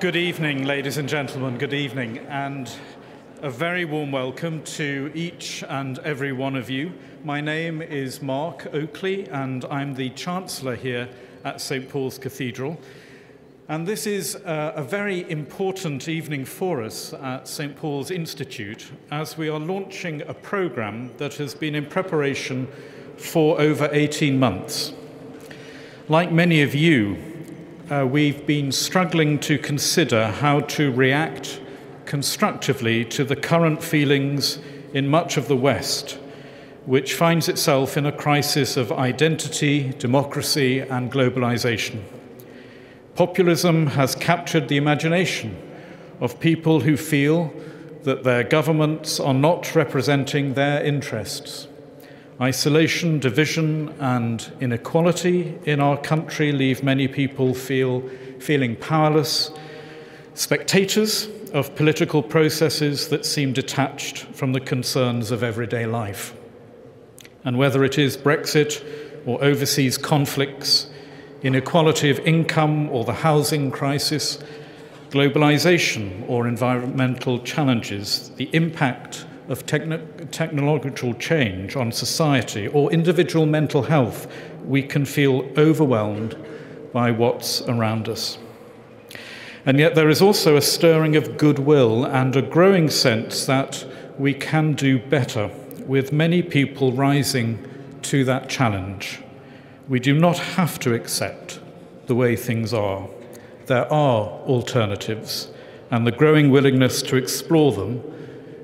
Good evening, ladies and gentlemen. Good evening, and a very warm welcome to each and every one of you. My name is Mark Oakley, and I'm the Chancellor here at St. Paul's Cathedral. And this is a, a very important evening for us at St. Paul's Institute as we are launching a program that has been in preparation for over 18 months. Like many of you, uh, we've been struggling to consider how to react constructively to the current feelings in much of the West, which finds itself in a crisis of identity, democracy, and globalization. Populism has captured the imagination of people who feel that their governments are not representing their interests. Isolation, division, and inequality in our country leave many people feel, feeling powerless, spectators of political processes that seem detached from the concerns of everyday life. And whether it is Brexit or overseas conflicts, inequality of income or the housing crisis, globalization or environmental challenges, the impact of techn- technological change on society or individual mental health, we can feel overwhelmed by what's around us. And yet, there is also a stirring of goodwill and a growing sense that we can do better, with many people rising to that challenge. We do not have to accept the way things are. There are alternatives, and the growing willingness to explore them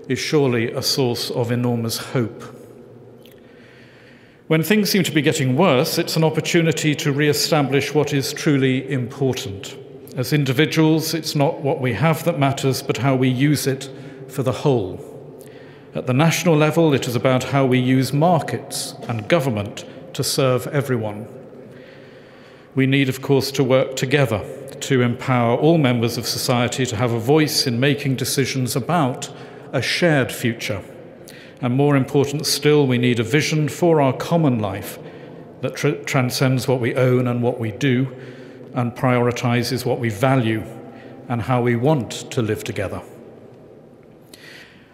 is surely a source of enormous hope. When things seem to be getting worse, it's an opportunity to re establish what is truly important. As individuals, it's not what we have that matters, but how we use it for the whole. At the national level, it is about how we use markets and government to serve everyone. We need, of course, to work together to empower all members of society to have a voice in making decisions about a shared future. And more important still, we need a vision for our common life that tr- transcends what we own and what we do and prioritizes what we value and how we want to live together.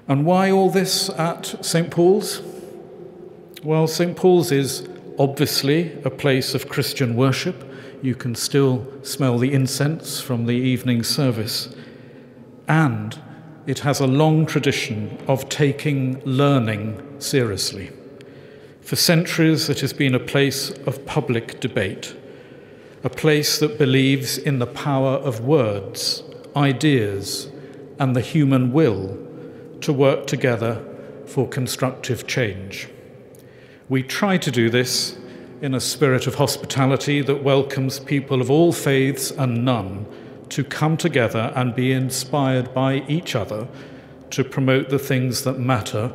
And why all this at St. Paul's? Well, St. Paul's is obviously a place of Christian worship. You can still smell the incense from the evening service. And it has a long tradition of taking learning seriously. For centuries, it has been a place of public debate, a place that believes in the power of words, ideas, and the human will to work together for constructive change. We try to do this in a spirit of hospitality that welcomes people of all faiths and none to come together and be inspired by each other to promote the things that matter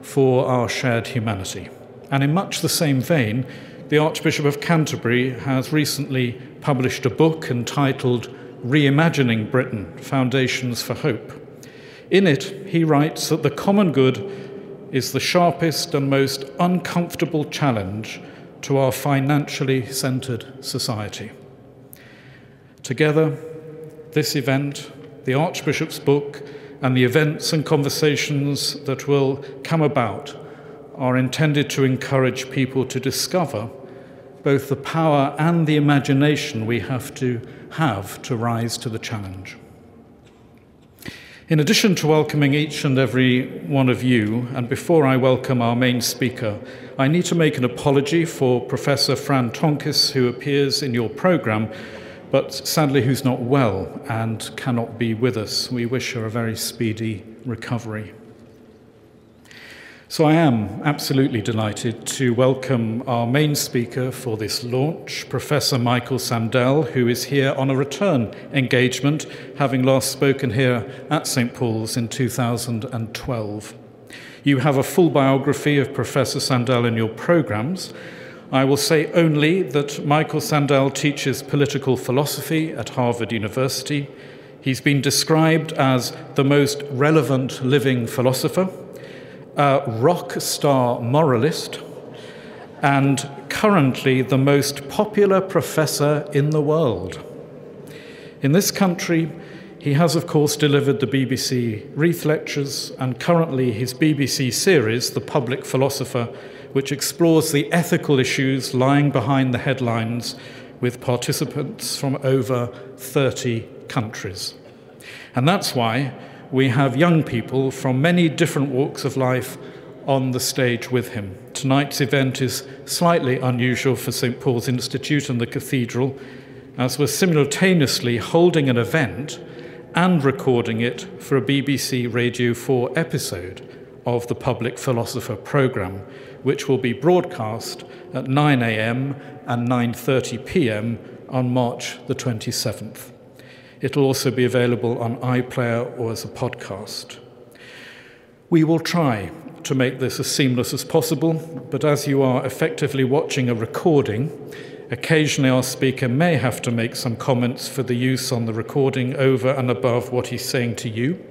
for our shared humanity. And in much the same vein, the Archbishop of Canterbury has recently published a book entitled Reimagining Britain Foundations for Hope. In it, he writes that the common good is the sharpest and most uncomfortable challenge to our financially centered society. Together, this event, the Archbishop's book, and the events and conversations that will come about are intended to encourage people to discover both the power and the imagination we have to have to rise to the challenge. In addition to welcoming each and every one of you, and before I welcome our main speaker, I need to make an apology for Professor Fran Tonkiss, who appears in your programme but sadly who's not well and cannot be with us. We wish her a very speedy recovery. So I am absolutely delighted to welcome our main speaker for this launch, Professor Michael Sandel, who is here on a return engagement, having last spoken here at St. Paul's in 2012. You have a full biography of Professor Sandel in your programs, I will say only that Michael Sandel teaches political philosophy at Harvard University. He's been described as the most relevant living philosopher, a rock star moralist, and currently the most popular professor in the world. In this country, He has, of course, delivered the BBC Reith Lectures and currently his BBC series, The Public Philosopher, which explores the ethical issues lying behind the headlines with participants from over 30 countries. And that's why we have young people from many different walks of life on the stage with him. Tonight's event is slightly unusual for St. Paul's Institute and the Cathedral, as we're simultaneously holding an event and recording it for a BBC Radio 4 episode of the Public Philosopher programme, which will be broadcast at 9 a.m. and 9:30 p.m. on March the 27th. It'll also be available on iPlayer or as a podcast. We will try to make this as seamless as possible, but as you are effectively watching a recording, occasionally our speaker may have to make some comments for the use on the recording over and above what he's saying to you,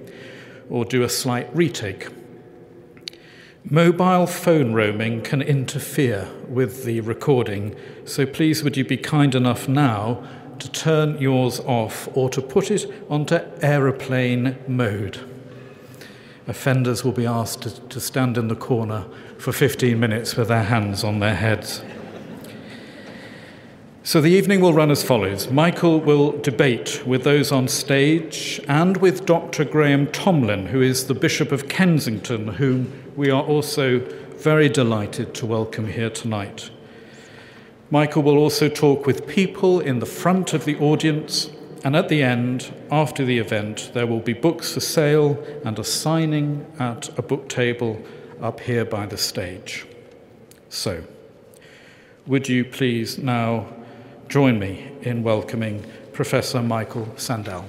or do a slight retake. Mobile phone roaming can interfere with the recording, so please would you be kind enough now to turn yours off or to put it onto aeroplane mode. Offenders will be asked to, to stand in the corner for 15 minutes with their hands on their heads. So the evening will run as follows Michael will debate with those on stage and with Dr. Graham Tomlin, who is the Bishop of Kensington, whom we are also very delighted to welcome here tonight. Michael will also talk with people in the front of the audience, and at the end, after the event, there will be books for sale and a signing at a book table up here by the stage. So, would you please now join me in welcoming Professor Michael Sandel?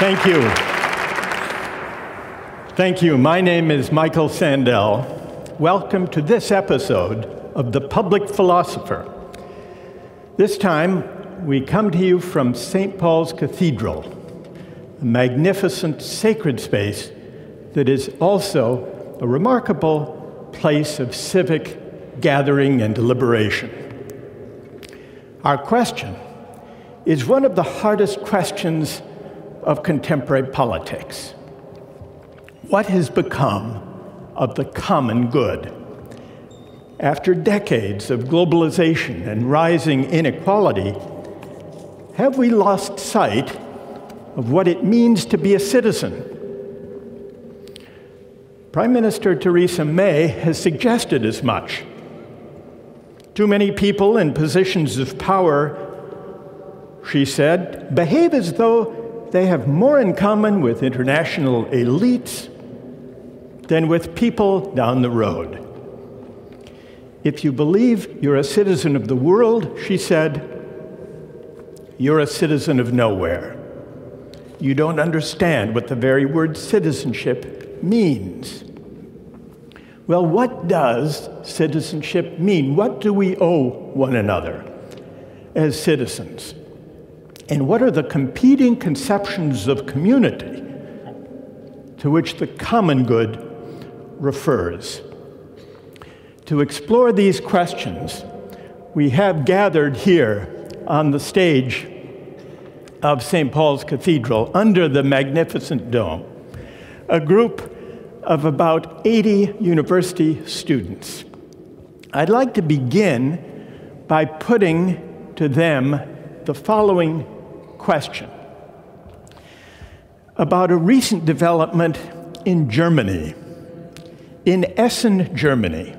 Thank you. Thank you. My name is Michael Sandel. Welcome to this episode of The Public Philosopher. This time, we come to you from St. Paul's Cathedral, a magnificent sacred space that is also a remarkable place of civic gathering and deliberation. Our question is one of the hardest questions of contemporary politics. What has become of the common good? After decades of globalization and rising inequality, have we lost sight of what it means to be a citizen? Prime Minister Theresa May has suggested as much. Too many people in positions of power, she said, behave as though they have more in common with international elites than with people down the road. If you believe you're a citizen of the world, she said, you're a citizen of nowhere. You don't understand what the very word citizenship means. Well, what does citizenship mean? What do we owe one another as citizens? And what are the competing conceptions of community to which the common good refers? To explore these questions, we have gathered here on the stage of St. Paul's Cathedral under the magnificent dome a group of about 80 university students. I'd like to begin by putting to them the following question about a recent development in Germany. In Essen, Germany,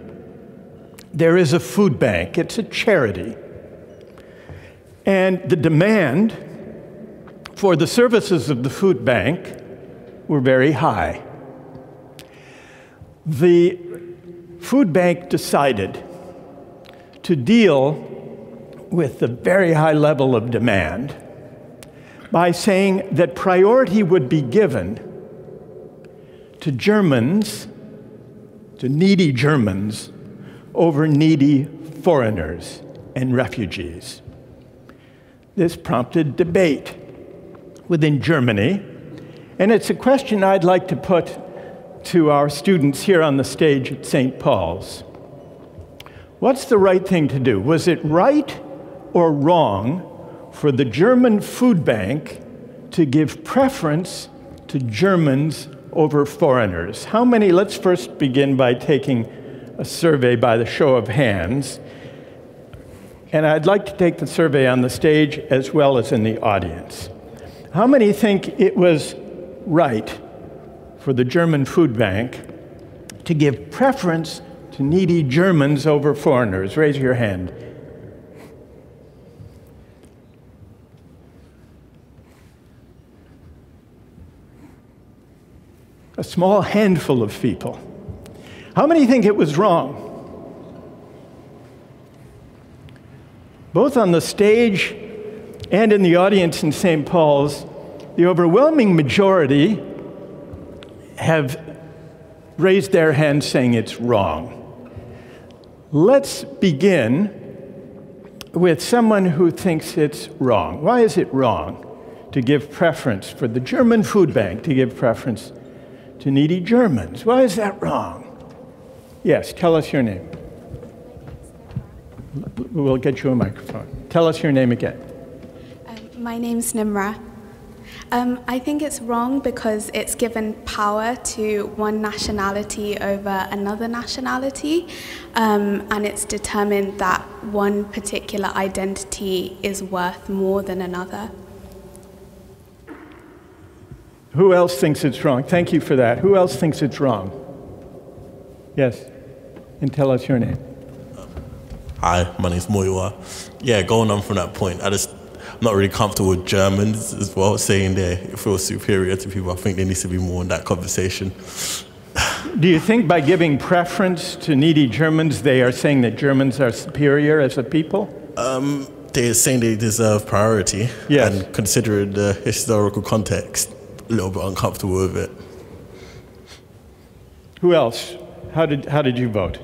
there is a food bank, it's a charity. And the demand for the services of the food bank were very high. The food bank decided to deal with the very high level of demand by saying that priority would be given to Germans, to needy Germans, over needy foreigners and refugees. This prompted debate within Germany, And it's a question I'd like to put to our students here on the stage at St. Paul's. What's the right thing to do? Was it right or wrong for the German food bank to give preference to Germans over foreigners? How many? Let's first begin by taking a survey by the show of hands. And I'd like to take the survey on the stage as well as in the audience. How many think it was right for the German food bank to give preference to needy Germans over foreigners? Raise your hand. A small handful of people. How many think it was wrong? Both on the stage and in the audience in St. Paul's, the overwhelming majority have raised their hands saying it's wrong. Let's begin with someone who thinks it's wrong. Why is it wrong to give preference for the German food bank to give preference to needy Germans? Why is that wrong? Yes, tell us your name. We'll get you a microphone. Tell us your name again. Um, my name's Nimra. Um, I think it's wrong because it's given power to one nationality over another nationality, um, and it's determined that one particular identity is worth more than another. Who else thinks it's wrong? Thank you for that. Who else thinks it's wrong? Yes, and tell us your name. Hi, my name's Moiwa. Yeah, going on from that point, I just I'm not really comfortable with Germans as well, saying they feel superior to people. I think there needs to be more in that conversation. Do you think by giving preference to needy Germans, they are saying that Germans are superior as a people? Um, they're saying they deserve priority. Yes. And considering the historical context, a little bit uncomfortable with it. Who else? How did, how did you vote?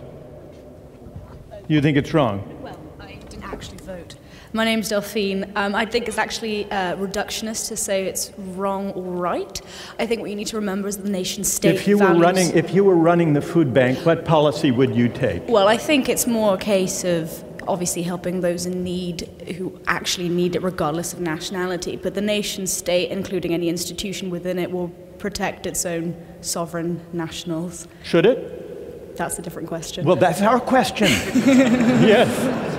You think it's wrong? Well, I didn't actually vote. My name's Delphine. Um, I think it's actually uh, reductionist to say it's wrong or right. I think what you need to remember is the nation state. If you values. were running, if you were running the food bank, what policy would you take? Well, I think it's more a case of obviously helping those in need who actually need it, regardless of nationality. But the nation state, including any institution within it, will protect its own sovereign nationals. Should it? That's a different question. Well, that's our question. yes.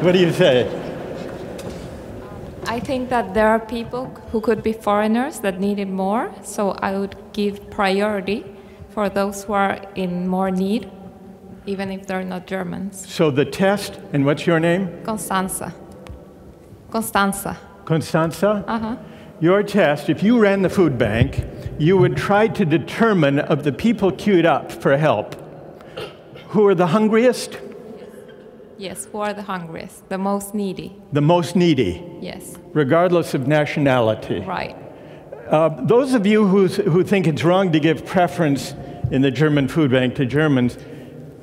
What do you say? Um, I think that there are people who could be foreigners that need it more, so I would give priority for those who are in more need, even if they're not Germans. So the test, and what's your name? Constanza. Constanza. Constanza? Uh huh. Your test, if you ran the food bank, you would try to determine of the people queued up for help who are the hungriest? Yes, who are the hungriest, the most needy. The most needy. Yes. Regardless of nationality. Right. Uh, those of you who, who think it's wrong to give preference in the German food bank to Germans,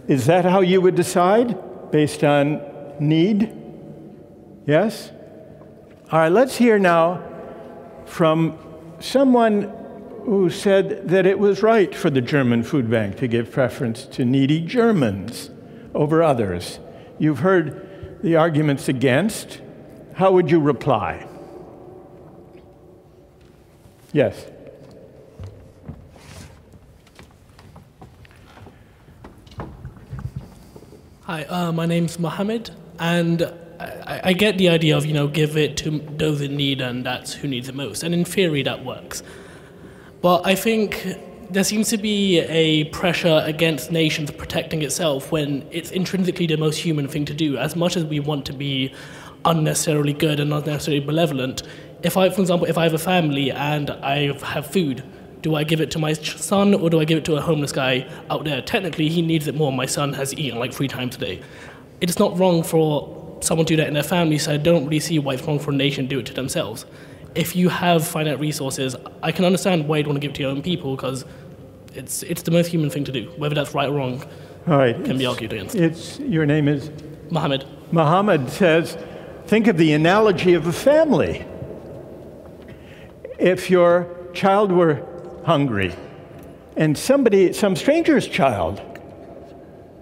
is that how you would decide? Based on need? Yes? All right, let's hear now from someone who said that it was right for the German food bank to give preference to needy Germans over others. You've heard the arguments against. How would you reply? Yes. Hi, uh, my name's Mohammed, and I, I, get the idea of, you know, give it to those in need, and that's who needs it most. And in theory, that works. But I think there seems to be a pressure against nations protecting itself when it's intrinsically the most human thing to do. As much as we want to be unnecessarily good and unnecessarily benevolent, if I, for example, if I have a family and I have food, do I give it to my son or do I give it to a homeless guy out there? Technically, he needs it more. My son has eaten like three times a day. It's not wrong for someone to do that in their family, so I don't really see why it's wrong for a nation to do it to themselves if you have finite resources, I can understand why you'd want to give it to your own people because it's, it's the most human thing to do. Whether that's right or wrong All right. can be argued against. It's, your name is? Mohammed. Mohammed says, think of the analogy of a family. If your child were hungry, and somebody, some stranger's child,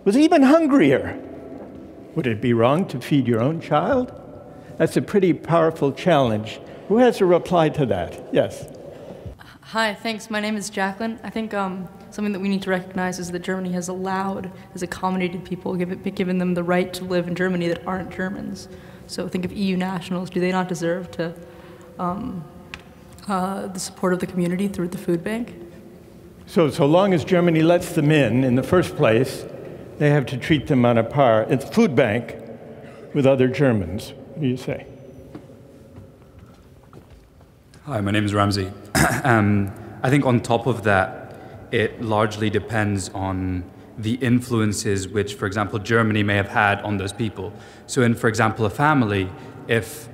was even hungrier. Would it be wrong to feed your own child? That's a pretty powerful challenge. Who has a reply to that? Yes. Hi, thanks. My name is Jacqueline. I think um, something that we need to recognize is that Germany has allowed, has accommodated people, given, them the right to live in Germany that aren't Germans. So think of EU nationals. Do they not deserve to um, uh, the support of the community through the food bank? So, so long as Germany lets them in in the first place, they have to treat them on a par at the food bank with other Germans. What do you say? Hi, my name is Ramsey. um, I think on top of that, it largely depends on the influences which, for example, Germany may have had on those people. So, in, for example, a family, if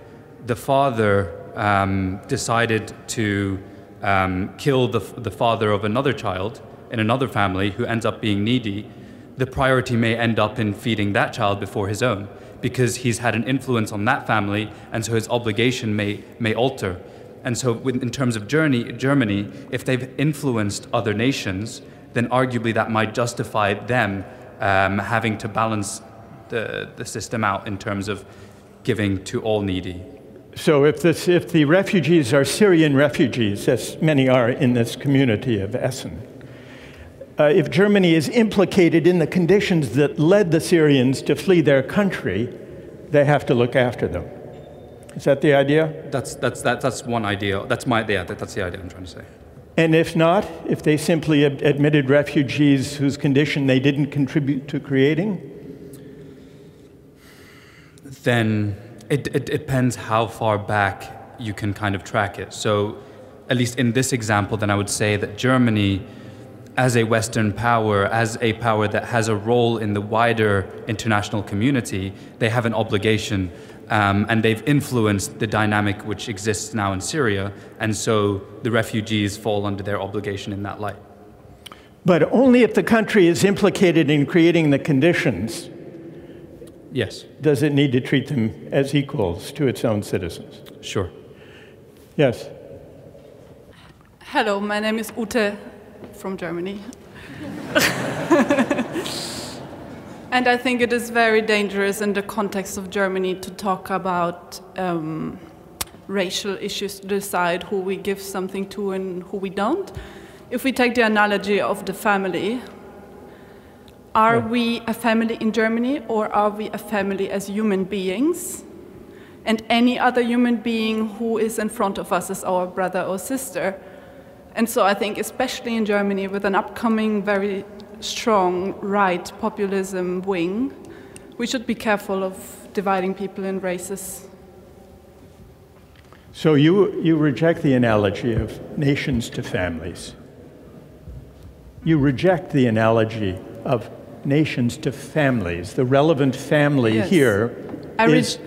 the father um, decided to um, kill the, the father of another child in another family who ends up being needy, the priority may end up in feeding that child before his own because he's had an influence on that family, and so his obligation may, may alter. And so, in terms of journey, Germany, if they've influenced other nations, then arguably that might justify them um, having to balance the, the system out in terms of giving to all needy. So, if, this, if the refugees are Syrian refugees, as many are in this community of Essen, uh, if Germany is implicated in the conditions that led the Syrians to flee their country, they have to look after them. Is that the idea? That's, that's, that, that's one idea. That's, my, yeah, that, that's the idea I'm trying to say. And if not, if they simply ad- admitted refugees whose condition they didn't contribute to creating? Then it, it depends how far back you can kind of track it. So, at least in this example, then I would say that Germany as a Western power, as a power that has a role in the wider international community, they have an obligation um, and they've influenced the dynamic which exists now in Syria, and so the refugees fall under their obligation in that light. But only if the country is implicated in creating the conditions. Yes. Does it need to treat them as equals to its own citizens? Sure. Yes. Hello, my name is Ute from Germany. and I think it is very dangerous in the context of Germany to talk about um, racial issues to decide who we give something to and who we don't. If we take the analogy of the family, are yeah. we a family in Germany or are we a family as human beings? And any other human being who is in front of us is our brother or sister. And so I think, especially in Germany, with an upcoming very strong right populism wing, we should be careful of dividing people in races. So you, you reject the analogy of nations to families. You reject the analogy of nations to families. The relevant family yes. here is,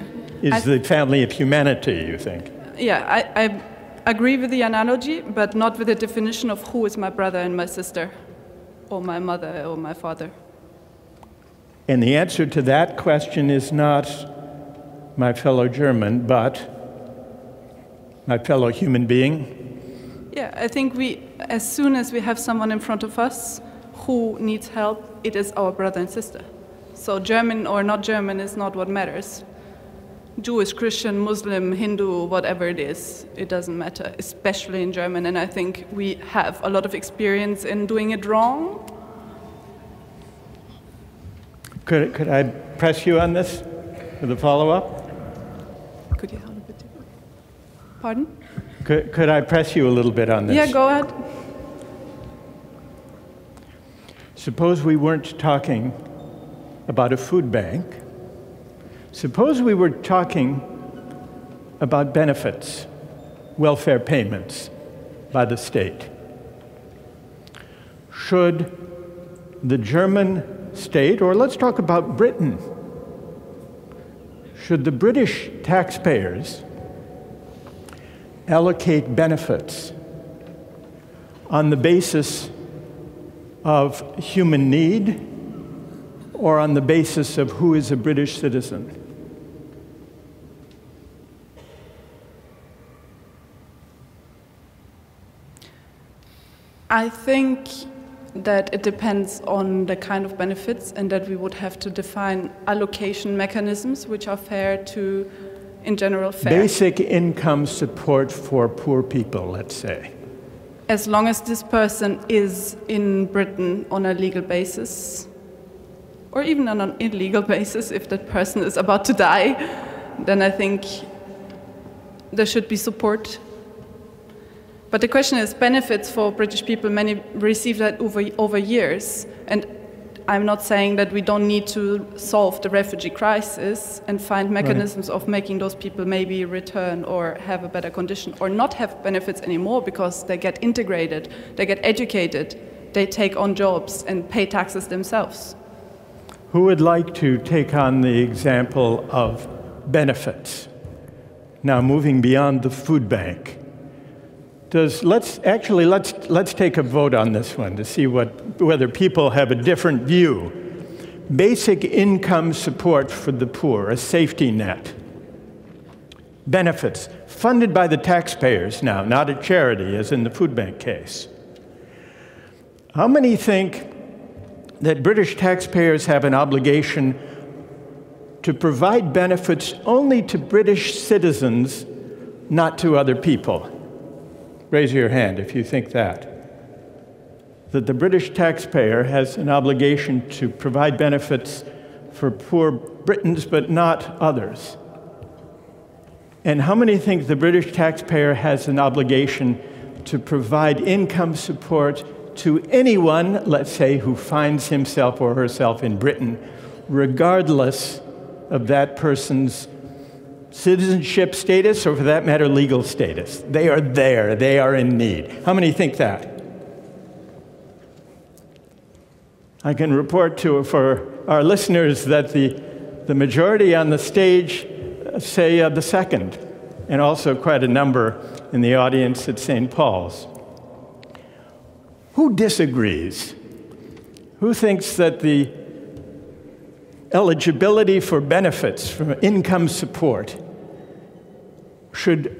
is the family of humanity, you think? Yeah, I, I agree with the analogy, but not with the definition of who is my brother and my sister, or my mother or my father. And the answer to that question is not my fellow German, but my fellow human being. Yeah, I think we, as soon as we have someone in front of us who needs help, it is our brother and sister. So, German or not German is not what matters. Jewish, Christian, Muslim, Hindu, whatever it is, it doesn't matter, especially in German. And I think we have a lot of experience in doing it wrong. Could, could I press you on this for the follow up? Could you hold a bit? Pardon? Could, could I press you a little bit on this? Yeah, go ahead. Suppose we weren't talking about a food bank Suppose we were talking about benefits, welfare payments by the state. Should the German state, or let's talk about Britain, should the British taxpayers allocate benefits on the basis of human need or on the basis of who is a British citizen? I think that it depends on the kind of benefits and that we would have to define allocation mechanisms which are fair to, in general, fair. Basic income support for poor people, let's say. As long as this person is in Britain on a legal basis, or even on an illegal basis, if that person is about to die, then I think there should be support but the question is benefits for British people, many receive that over, over years. And I'm not saying that we don't need to solve the refugee crisis and find mechanisms right. of making those people maybe return or have a better condition or not have benefits anymore because they get integrated, they get educated, they take on jobs and pay taxes themselves. Who would like to take on the example of benefits? Now, moving beyond the food bank does let's actually let's let's take a vote on this one to see what whether people have a different view. Basic income support for the poor, a safety net. Benefits funded by the taxpayers now, not a charity as in the food bank case. How many think that British taxpayers have an obligation to provide benefits only to British citizens, not to other people? Raise your hand if you think that. That the British taxpayer has an obligation to provide benefits for poor Britons but not others. And how many think the British taxpayer has an obligation to provide income support to anyone, let's say, who finds himself or herself in Britain, regardless of that person's citizenship status, or for that matter, legal status. They are there, they are in need. How many think that? I can report to for our listeners that the, the majority on the stage say uh, the second, and also quite a number in the audience at St. Paul's. Who disagrees? Who thinks that the eligibility for benefits from income support should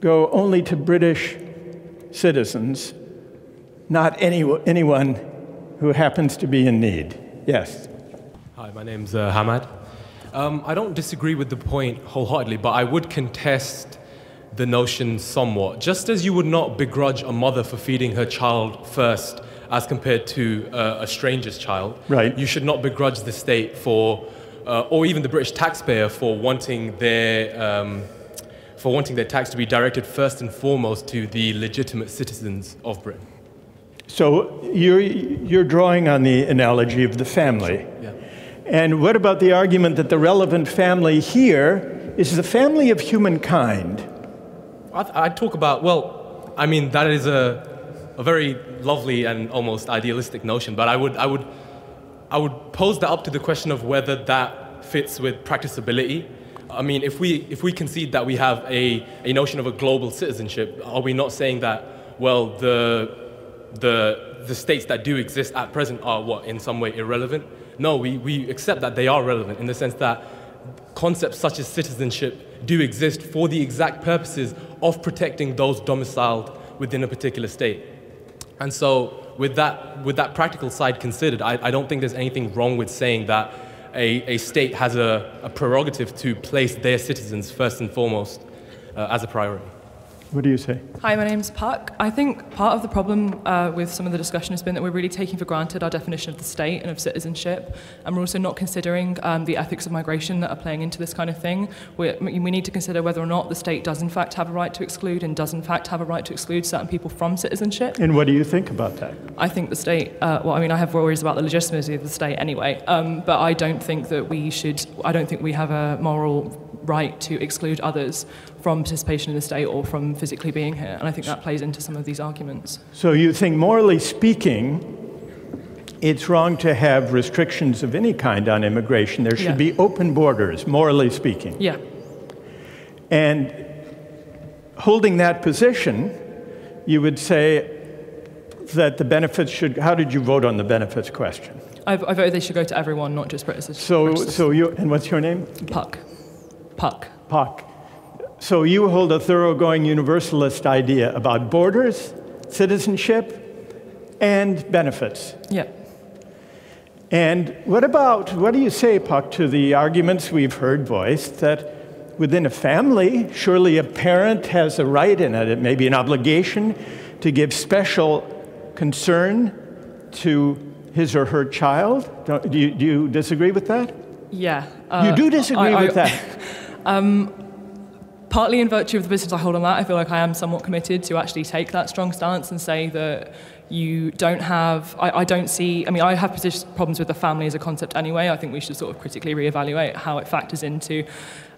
go only to British citizens, not any, anyone who happens to be in need. Yes. Hi, my name's uh, Hamad. Um, I don't disagree with the point wholeheartedly, but I would contest the notion somewhat. Just as you would not begrudge a mother for feeding her child first as compared to uh, a stranger's child. Right. You should not begrudge the state for, uh, or even the British taxpayer for wanting their, um, for wanting their tax to be directed first and foremost to the legitimate citizens of Britain. So you're, you're drawing on the analogy of the family. Yeah. And what about the argument that the relevant family here is the family of humankind? I, I talk about, well, I mean, that is a, a very lovely and almost idealistic notion, but I would, I would, I would pose that up to the question of whether that fits with practicability. I mean, if we, if we concede that we have a, a notion of a global citizenship, are we not saying that, well, the, the, the states that do exist at present are what, in some way irrelevant? No, we, we accept that they are relevant in the sense that concepts such as citizenship do exist for the exact purposes of protecting those domiciled within a particular state. And so, with that, with that practical side considered, I, I don't think there's anything wrong with saying that a, a state has a, a prerogative to place their citizens first and foremost uh, as a priority. What do you say? Hi, my name's Puck. I think part of the problem uh, with some of the discussion has been that we're really taking for granted our definition of the state and of citizenship, and we're also not considering um, the ethics of migration that are playing into this kind of thing. we we need to consider whether or not the state does in fact have a right to exclude and does in fact have a right to exclude certain people from citizenship. And what do you think about that? I think the state, uh, well, I mean, I have worries about the legitimacy of the state anyway, um, but I don't think that we should, I don't think we have a moral right to exclude others from participation in the state or from physically being here. And I think that plays into some of these arguments. So you think, morally speaking, it's wrong to have restrictions of any kind on immigration. There should yeah. be open borders, morally speaking. Yeah. And holding that position, you would say that the benefits should. How did you vote on the benefits question? I, I voted they should go to everyone, not just British. So, so you and what's your name? Puck. Puck. Puck. So you hold a thoroughgoing universalist idea about borders citizenship and benefits. Yeah. And what about, what do you say, Puck, to the arguments we've heard voiced that within a family, surely a parent has a right and it may be an obligation to give special concern to his or her child? do, you, do you disagree with that? Yeah. Uh, you do disagree I, with I, that? um, partly in virtue of the business I hold on that, I feel like I am somewhat committed to actually take that strong stance and say that you don't have, I, I don't see, I mean, I have problems with the family as a concept anyway. I think we should sort of critically reevaluate how it factors into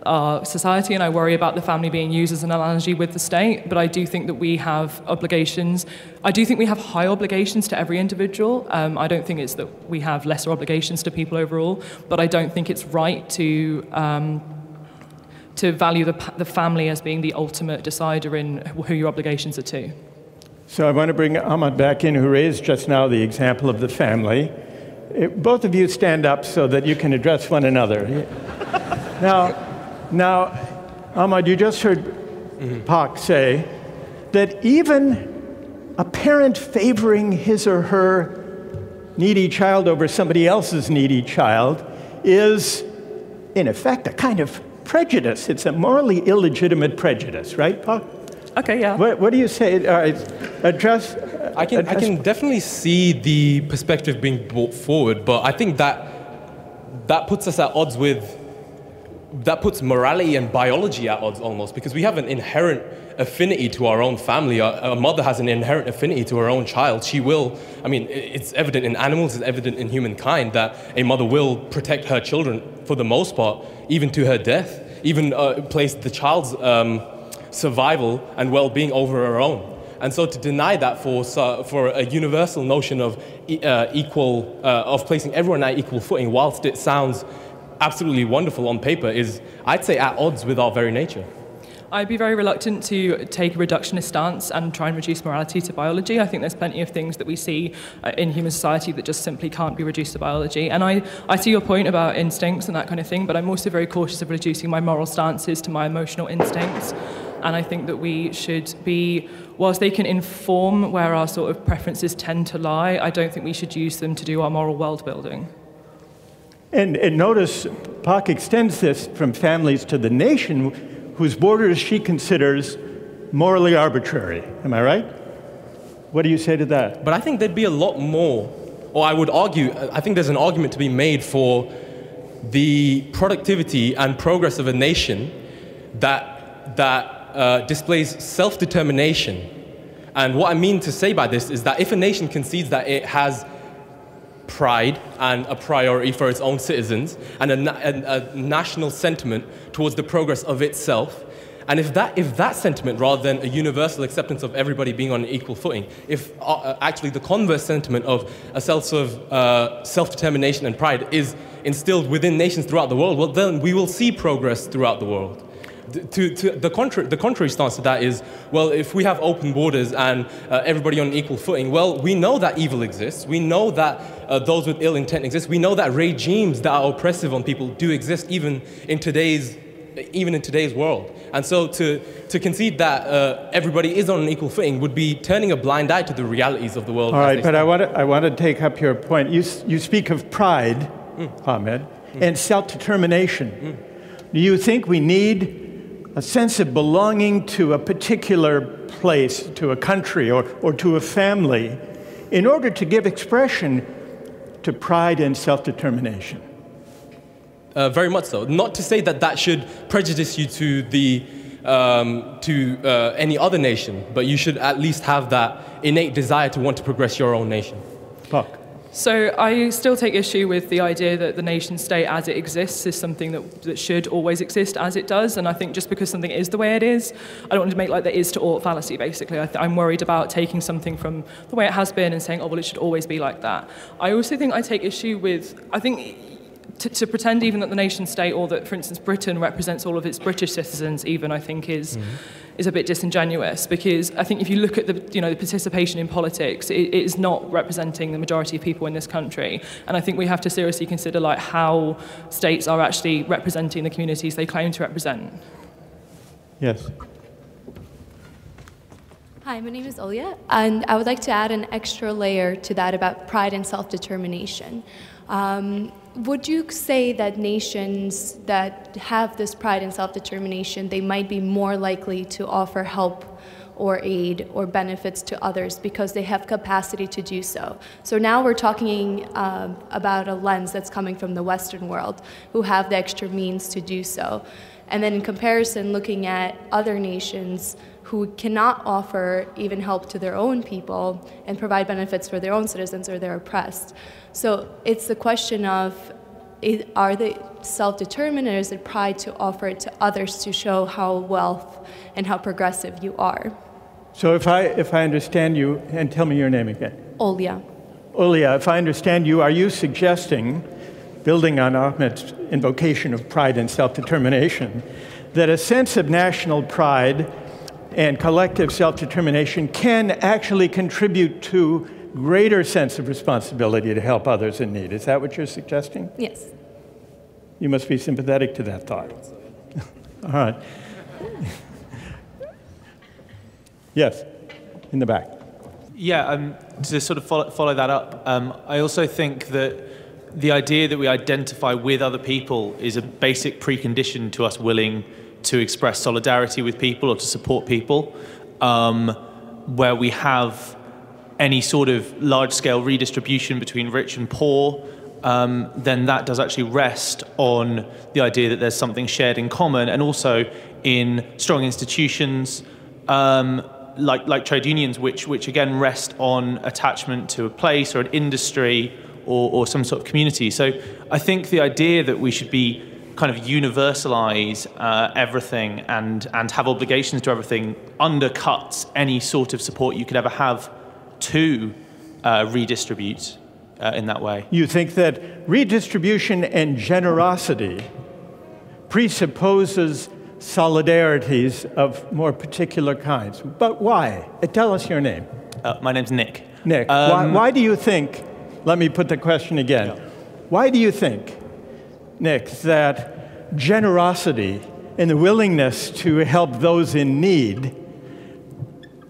our society, and I worry about the family being used as an analogy with the state. But I do think that we have obligations. I do think we have high obligations to every individual. Um, I don't think it's that we have lesser obligations to people overall, but I don't think it's right to. Um, to value the, the family as being the ultimate decider in who your obligations are to. So I want to bring Ahmad back in, who raised just now the example of the family. It, both of you stand up so that you can address one another. now, now, Ahmad, you just heard mm-hmm. Puck say that even a parent favoring his or her needy child over somebody else's needy child is, in effect, a kind of prejudice. It's a morally illegitimate prejudice, right, Paul? Okay, yeah. What, what do you say? All right, address. I can, address. I can definitely see the perspective being brought forward, but I think that that puts us at odds with that puts morality and biology at odds almost because we have an inherent affinity to our own family. A, mother has an inherent affinity to her own child. She will, I mean, it's evident in animals, it's evident in humankind that a mother will protect her children for the most part, even to her death, even uh, place the child's um, survival and well-being over her own. And so to deny that for, uh, for a universal notion of uh, equal, uh, of placing everyone at equal footing, whilst it sounds absolutely wonderful on paper, is, I'd say, at odds with our very nature. I'd be very reluctant to take a reductionist stance and try and reduce morality to biology. I think there's plenty of things that we see uh, in human society that just simply can't be reduced to biology. And I, I see your point about instincts and that kind of thing, but I'm also very cautious of reducing my moral stances to my emotional instincts. And I think that we should be, whilst they can inform where our sort of preferences tend to lie, I don't think we should use them to do our moral world building. And, and notice, Puck extends this from families to the nation, whose borders she considers morally arbitrary. Am I right? What do you say to that? But I think there'd be a lot more, or I would argue, I think there's an argument to be made for the productivity and progress of a nation that, that uh, displays self determination. And what I mean to say by this is that if a nation concedes that it has pride and a priority for its own citizens and a, a, a, national sentiment towards the progress of itself. And if that, if that sentiment, rather than a universal acceptance of everybody being on an equal footing, if uh, uh actually the converse sentiment of a sense of uh, self determination and pride is instilled within nations throughout the world, well, then we will see progress throughout the world to, to the, contrary, the contrary stance to that is, well, if we have open borders and uh, everybody on an equal footing, well, we know that evil exists. We know that uh, those with ill intent exist. We know that regimes that are oppressive on people do exist even in today's, even in today's world. And so to, to concede that uh, everybody is on an equal footing would be turning a blind eye to the realities of the world. All right, but I want, to, I want to take up your point. You, you speak of pride, mm. Ahmed, mm. and self determination. Mm. Do you think we need a sense of belonging to a particular place, to a country, or, or to a family, in order to give expression to pride and self determination. Uh, very much so. Not to say that that should prejudice you to, the, um, to uh, any other nation, but you should at least have that innate desire to want to progress your own nation. Puck. So I still take issue with the idea that the nation state as it exists is something that, that should always exist as it does. And I think just because something is the way it is, I don't want to make like the is to ought fallacy, basically. I am worried about taking something from the way it has been and saying, oh, well, it should always be like that. I also think I take issue with, I think to, to, pretend even that the nation state or that, for instance, Britain represents all of its British citizens, even I think is mm-hmm. is a bit disingenuous because I think if you look at the you know the participation in politics, it, it is not representing the majority of people in this country, and I think we have to seriously consider like how states are actually representing the communities they claim to represent. Yes. Hi, my name is Olya, and I would like to add an extra layer to that about pride and self determination. Um, would you say that nations that have this pride and self determination, they might be more likely to offer help or aid or benefits to others because they have capacity to do so. So now we're talking uh, about a lens that's coming from the Western world who have the extra means to do so. And then in comparison, looking at other nations who cannot offer even help to their own people and provide benefits for their own citizens or they're oppressed. So it's the question of are they self determined or is it pride to offer it to others to show how wealth and how progressive you are? So if I, if I understand you, and tell me your name again. Olya. Olya, if I understand you, are you suggesting, building on Ahmed's invocation of pride and self determination, that a sense of national pride and collective self determination can actually contribute to greater sense of responsibility to help others in need. Is that what you're suggesting? Yes. You must be sympathetic to that thought. All right. Yes, in the back. Yeah, um, to sort of follow, follow that up, um, I also think that the idea that we identify with other people is a basic precondition to us willing to express solidarity with people or to support people, um, where we have any sort of large scale redistribution between rich and poor. Um, then that does actually rest on the idea that there's something shared in common and also in strong institutions um, like, like trade unions, which, which again rest on attachment to a place or an industry or, or some sort of community. So I think the idea that we should be kind of universalize uh, everything and, and have obligations to everything undercuts any sort of support you could ever have to uh, redistribute uh, in that way. You think that redistribution and generosity presupposes solidarities of more particular kinds. But why? Uh, tell us your name. Uh, my name's Nick. Nick, um, why, why, do you think, let me put the question again. Yeah. Why do you think, Nick, that generosity and the willingness to help those in need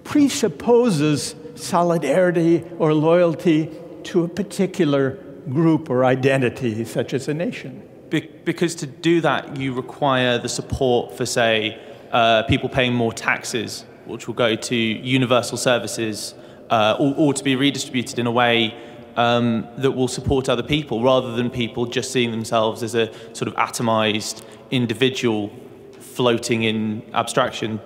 presupposes solidarity or loyalty to a particular group or identity, such as a nation? Be- because to do that, you require the support for, say, uh, people paying more taxes, which will go to universal services, uh, or, or, to be redistributed in a way um, that will support other people, rather than people just seeing themselves as a sort of atomized individual floating in abstraction.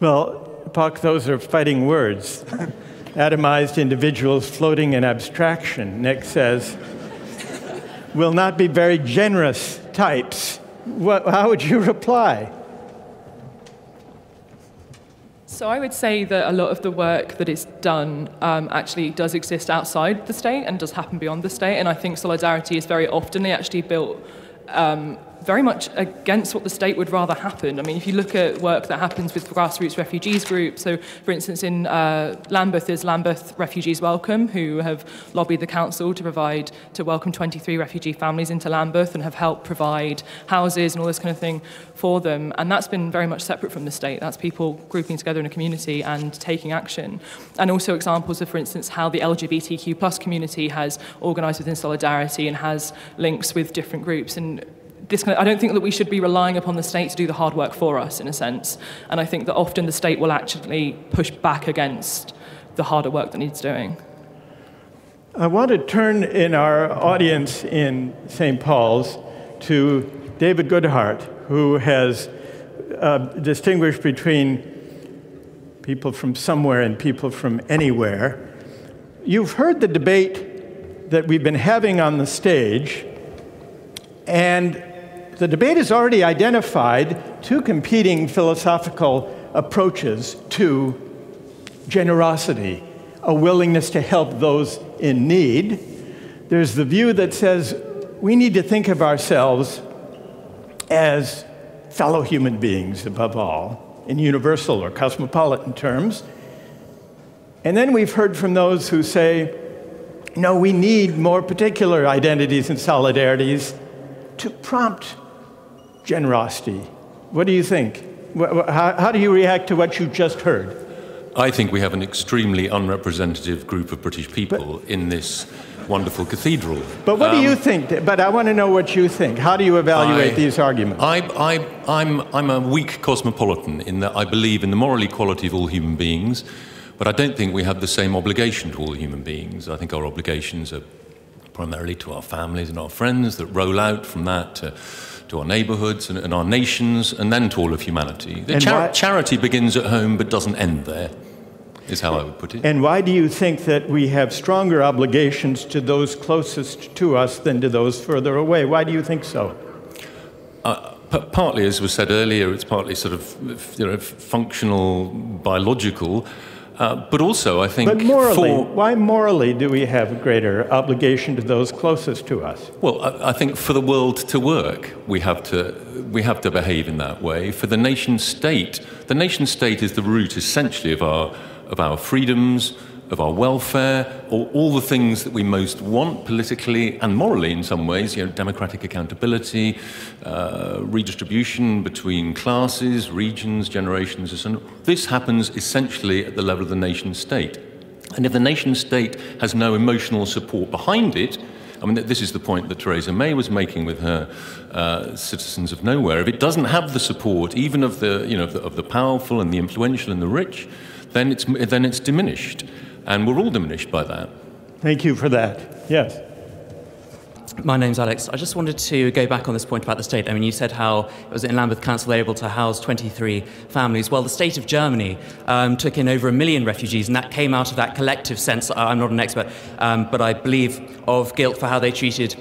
Well, Puck, those are fighting words. atomized individuals floating in abstraction. Nick says, will not be very generous types. What, how would you reply? So I would say that a lot of the work that is done um, actually does exist outside the state and does happen beyond the state. And I think solidarity is very often actually built um, very much against what the state would rather happen. I mean, if you look at work that happens with grassroots refugees groups, so for instance, in uh, Lambeth is Lambeth Refugees Welcome, who have lobbied the council to provide, to welcome 23 refugee families into Lambeth and have helped provide houses and all this kind of thing for them. And that's been very much separate from the state. That's people grouping together in a community and taking action. And also examples of, for instance, how the LGBTQ plus community has organised within Solidarity and has links with different groups. And this kind of, I don't think that we should be relying upon the state to do the hard work for us, in a sense. And I think that often the state will actually push back against the harder work that needs doing. I want to turn in our audience in St. Paul's to David Goodhart, who has uh, distinguished between people from somewhere and people from anywhere. You've heard the debate that we've been having on the stage, and the debate has already identified two competing philosophical approaches to generosity a willingness to help those in need. There's the view that says we need to think of ourselves as fellow human beings above all, in universal or cosmopolitan terms. And then we've heard from those who say, no, we need more particular identities and solidarities to prompt generosity. What do you think? how, how do you react to what you just heard? I think we have an extremely unrepresentative group of British people but, in this wonderful cathedral. But what um, do you um, think? But I want to know what you think. How do you evaluate I, these arguments? I, I, I'm, I'm a weak cosmopolitan in that I believe in the moral equality of all human beings, but I don't think we have the same obligation to all human beings. I think our obligations are primarily to our families and our friends that roll out from that to, to our neighbourhoods and, and, our nations and then to all of humanity. The char- charity begins at home but doesn't end there is how I would put it. And why do you think that we have stronger obligations to those closest to us than to those further away? Why do you think so? Uh, partly, as was said earlier, it's partly sort of you know, functional, biological. Uh, but also, I think. But morally, for, why morally do we have a greater obligation to those closest to us? Well, I, I, think for the world to work, we have to we have to behave in that way. For the nation state, the nation state is the root, essentially, of our of our freedoms, of our welfare, or all the things that we most want politically and morally in some ways, you know, democratic accountability, uh, redistribution between classes, regions, generations, and so on. This happens essentially at the level of the nation state. And if the nation state has no emotional support behind it, I mean, this is the point that Theresa May was making with her uh, citizens of nowhere. If it doesn't have the support, even of the, you know, of the, of the powerful and the influential and the rich, then it's, then it's diminished. And we're all diminished by that. Thank you for that. Yes. My name's Alex. I just wanted to go back on this point about the state. I mean, you said how it was in Lambeth Council they were able to house 23 families. Well, the state of Germany um, took in over a million refugees, and that came out of that collective sense. I'm not an expert, um, but I believe of guilt for how they treated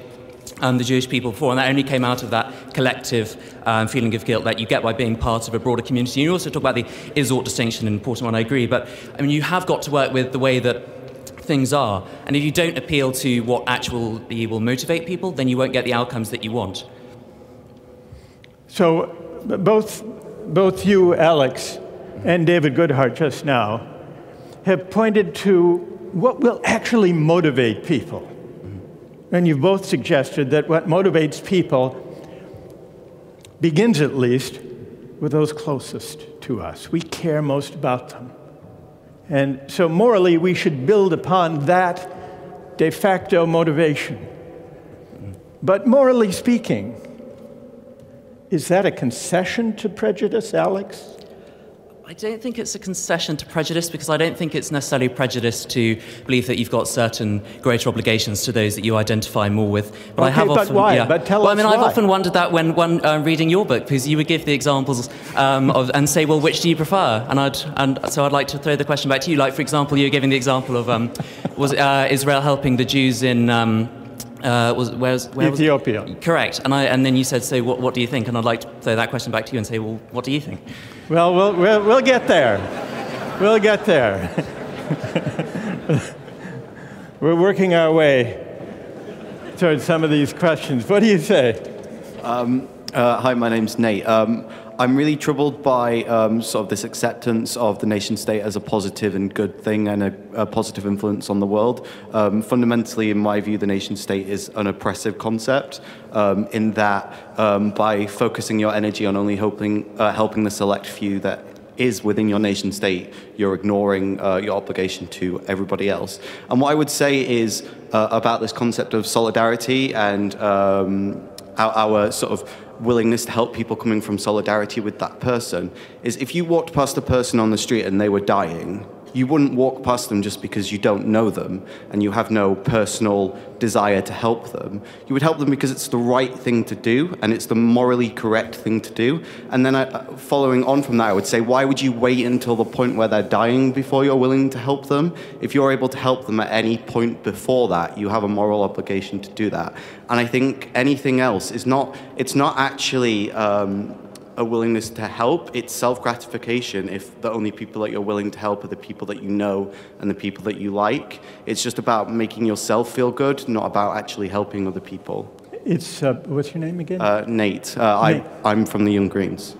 the Jewish people before, and that only came out of that collective um, feeling of guilt that you get by being part of a broader community. And You also talk about the is-ought distinction, an important one, I agree, but I mean, you have got to work with the way that things are, and if you don't appeal to what actually will motivate people, then you won't get the outcomes that you want. So, both, both you, Alex, and David Goodhart just now have pointed to what will actually motivate people. And you've both suggested that what motivates people begins at least with those closest to us. We care most about them. And so, morally, we should build upon that de facto motivation. But morally speaking, is that a concession to prejudice, Alex? I don't think it's a concession to prejudice because I don't think it's necessarily prejudice to believe that you've got certain greater obligations to those that you identify more with. But okay, I have but often, why? Yeah. But tell well, us I mean, why. I've often wondered that when, uh, reading your book because you would give the examples um, of, and say, well, which do you prefer? And I'd and so I'd like to throw the question back to you. Like, for example, you were giving the example of um, was uh, Israel helping the Jews in. Um, uh, was, where's, where Ethiopia. Was correct. And, I, and then you said, so what, what do you think? And I'd like to throw that question back to you and say, well, what do you think? Well, we'll, we'll, get there. We'll get there. We're working our way towards some of these questions. What do you say? Um, uh, hi, my name's Nate. Um, I'm really troubled by um, sort of this acceptance of the nation state as a positive and good thing and a, a positive influence on the world. Um, fundamentally, in my view, the nation state is an oppressive concept um, in that um, by focusing your energy on only helping, uh, helping the select few that is within your nation state, you're ignoring uh, your obligation to everybody else. And what I would say is uh, about this concept of solidarity and um, our, our, sort of willingness to help people coming from solidarity with that person is if you walked past a person on the street and they were dying, you wouldn't walk past them just because you don't know them and you have no personal desire to help them. You would help them because it's the right thing to do and it's the morally correct thing to do. And then, I, uh, following on from that, I would say, why would you wait until the point where they're dying before you're willing to help them? If you're able to help them at any point before that, you have a moral obligation to do that. And I think anything else is not, it's not actually. Um, a willingness to help. It's self gratification if the only people that you're willing to help are the people that you know and the people that you like. It's just about making yourself feel good, not about actually helping other people. It's, uh, what's your name again? Uh, Nate. Uh, Nate. I, I'm from the Young Greens.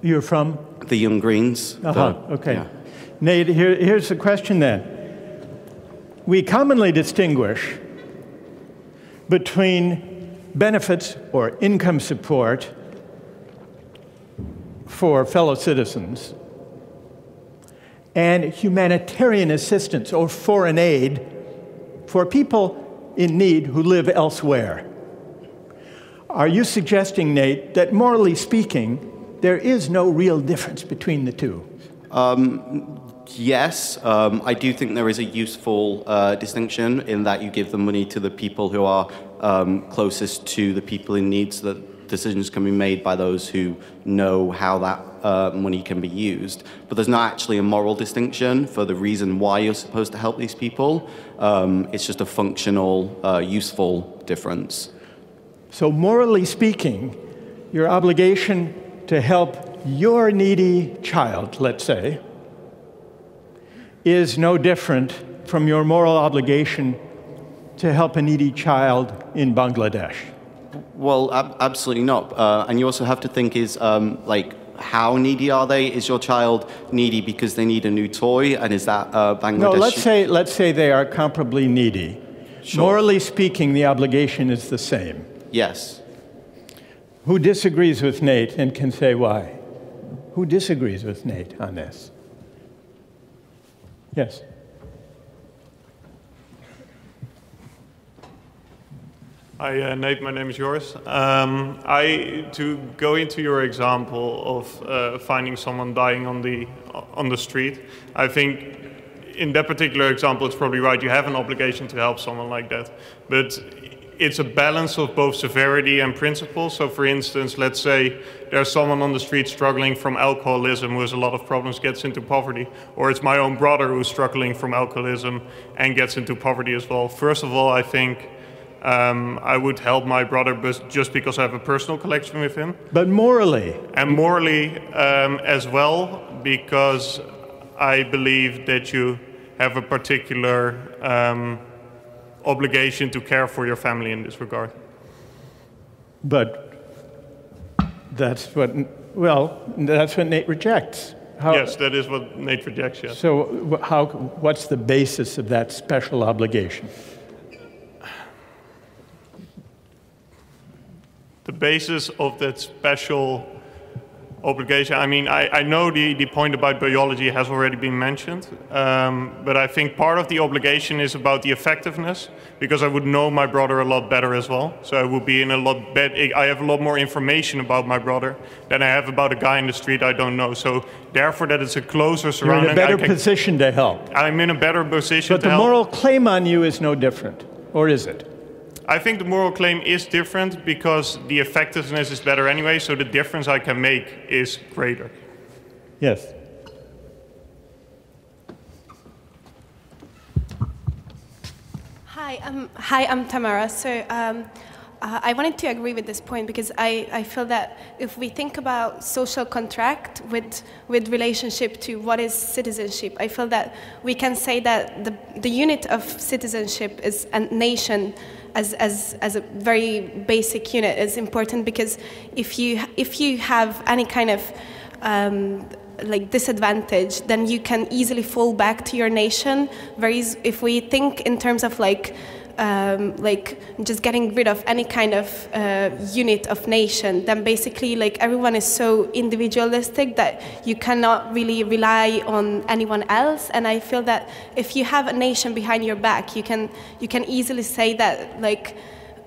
You're from? The Young Greens. Uh-huh, the, okay. Yeah. Nate, here, here's the question then. We commonly distinguish between benefits or income support for fellow citizens and humanitarian assistance or foreign aid for people in need who live elsewhere. Are you suggesting, Nate, that morally speaking, there is no real difference between the two? Um, yes, um, I do think there is a useful uh, distinction in that you give the money to the people who are um, closest to the people in need so that decisions can be made by those who know how that uh, money can be used. But there's not actually a moral distinction for the reason why you're supposed to help these people. Um, it's just a functional, uh, useful difference. So, morally speaking, your obligation to help your needy child, let's say, is no different from your moral obligation to help a needy child in Bangladesh. Well, ab- absolutely not. Uh, and you also have to think is um, like how needy are they? Is your child needy because they need a new toy, and is that uh, Bangladesh? No, let's say let's say they are comparably needy. Sure. Morally speaking, the obligation is the same. Yes. Who disagrees with Nate and can say why? Who disagrees with Nate on this? Yes. Hi, uh, Nate. My name is Joris. Um, I to go into your example of uh, finding someone dying on the on the street. I think in that particular example, it's probably right. You have an obligation to help someone like that, but it's a balance of both severity and principle. So, for instance, let's say there's someone on the street struggling from alcoholism who has a lot of problems, gets into poverty, or it's my own brother who's struggling from alcoholism and gets into poverty as well. First of all, I think um, I would help my brother just because I have a personal connection with him. But morally? And morally um, as well, because I believe that you have a particular um, obligation to care for your family in this regard. But that's what, well, that's what Nate rejects. How, yes, that is what Nate rejects, yes. So, how, what's the basis of that special obligation? The basis of that special obligation. I mean, I, I know the, the point about biology has already been mentioned, um, but I think part of the obligation is about the effectiveness because I would know my brother a lot better as well. So I would be in a lot better, I have a lot more information about my brother than I have about a guy in the street I don't know. So therefore, that it's a closer surrounding. You're in a better can, position to help. I'm in a better position but the help. moral claim on you is no different, or is it? I think the moral claim is different because the effectiveness is better anyway, so the difference I can make is greater. Yes. Hi, um, hi, I'm Tamara. So um, uh, I wanted to agree with this point because I, I feel that if we think about social contract with, with relationship to what is citizenship, I feel that we can say that the, the unit of citizenship is a nation as, as, as a very basic unit is important because if you, if you have any kind of um, like disadvantage, then you can easily fall back to your nation. Very, if we think in terms of like um, like just getting rid of any kind of uh, unit of nation, then basically like everyone is so individualistic that you cannot really rely on anyone else. And I feel that if you have a nation behind your back, you can you can easily say that like.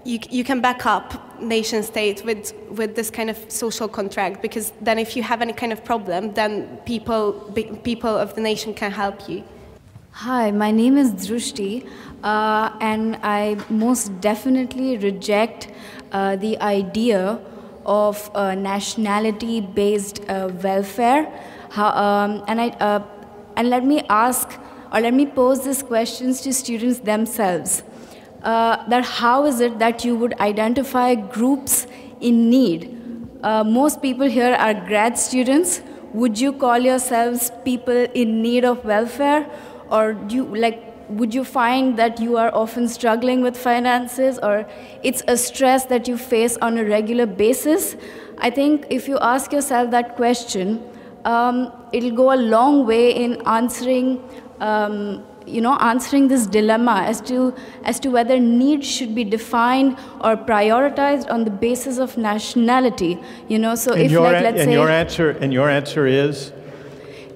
You, you can back up nation state with, with this kind of social contract because then if you have any kind of problem then people, people of the nation can help you. Hi, my name is Drushti, uh, and I most definitely reject uh, the idea of uh, nationality based uh, welfare. How, um, and, I, uh, and let me ask, or let me pose these questions to students themselves. Uh, that how is it that you would identify groups in need? most people here are grad students. Would you call yourselves people in need of welfare? or do you like would you find that you are often struggling with finances or it's a stress that you face on a regular basis i think if you ask yourself that question um, it'll go a long way in answering um, you know, answering this dilemma as to, as to whether need should be defined or prioritized on the basis of nationality. You know, so and if, your, like, let's and say your answer and your answer is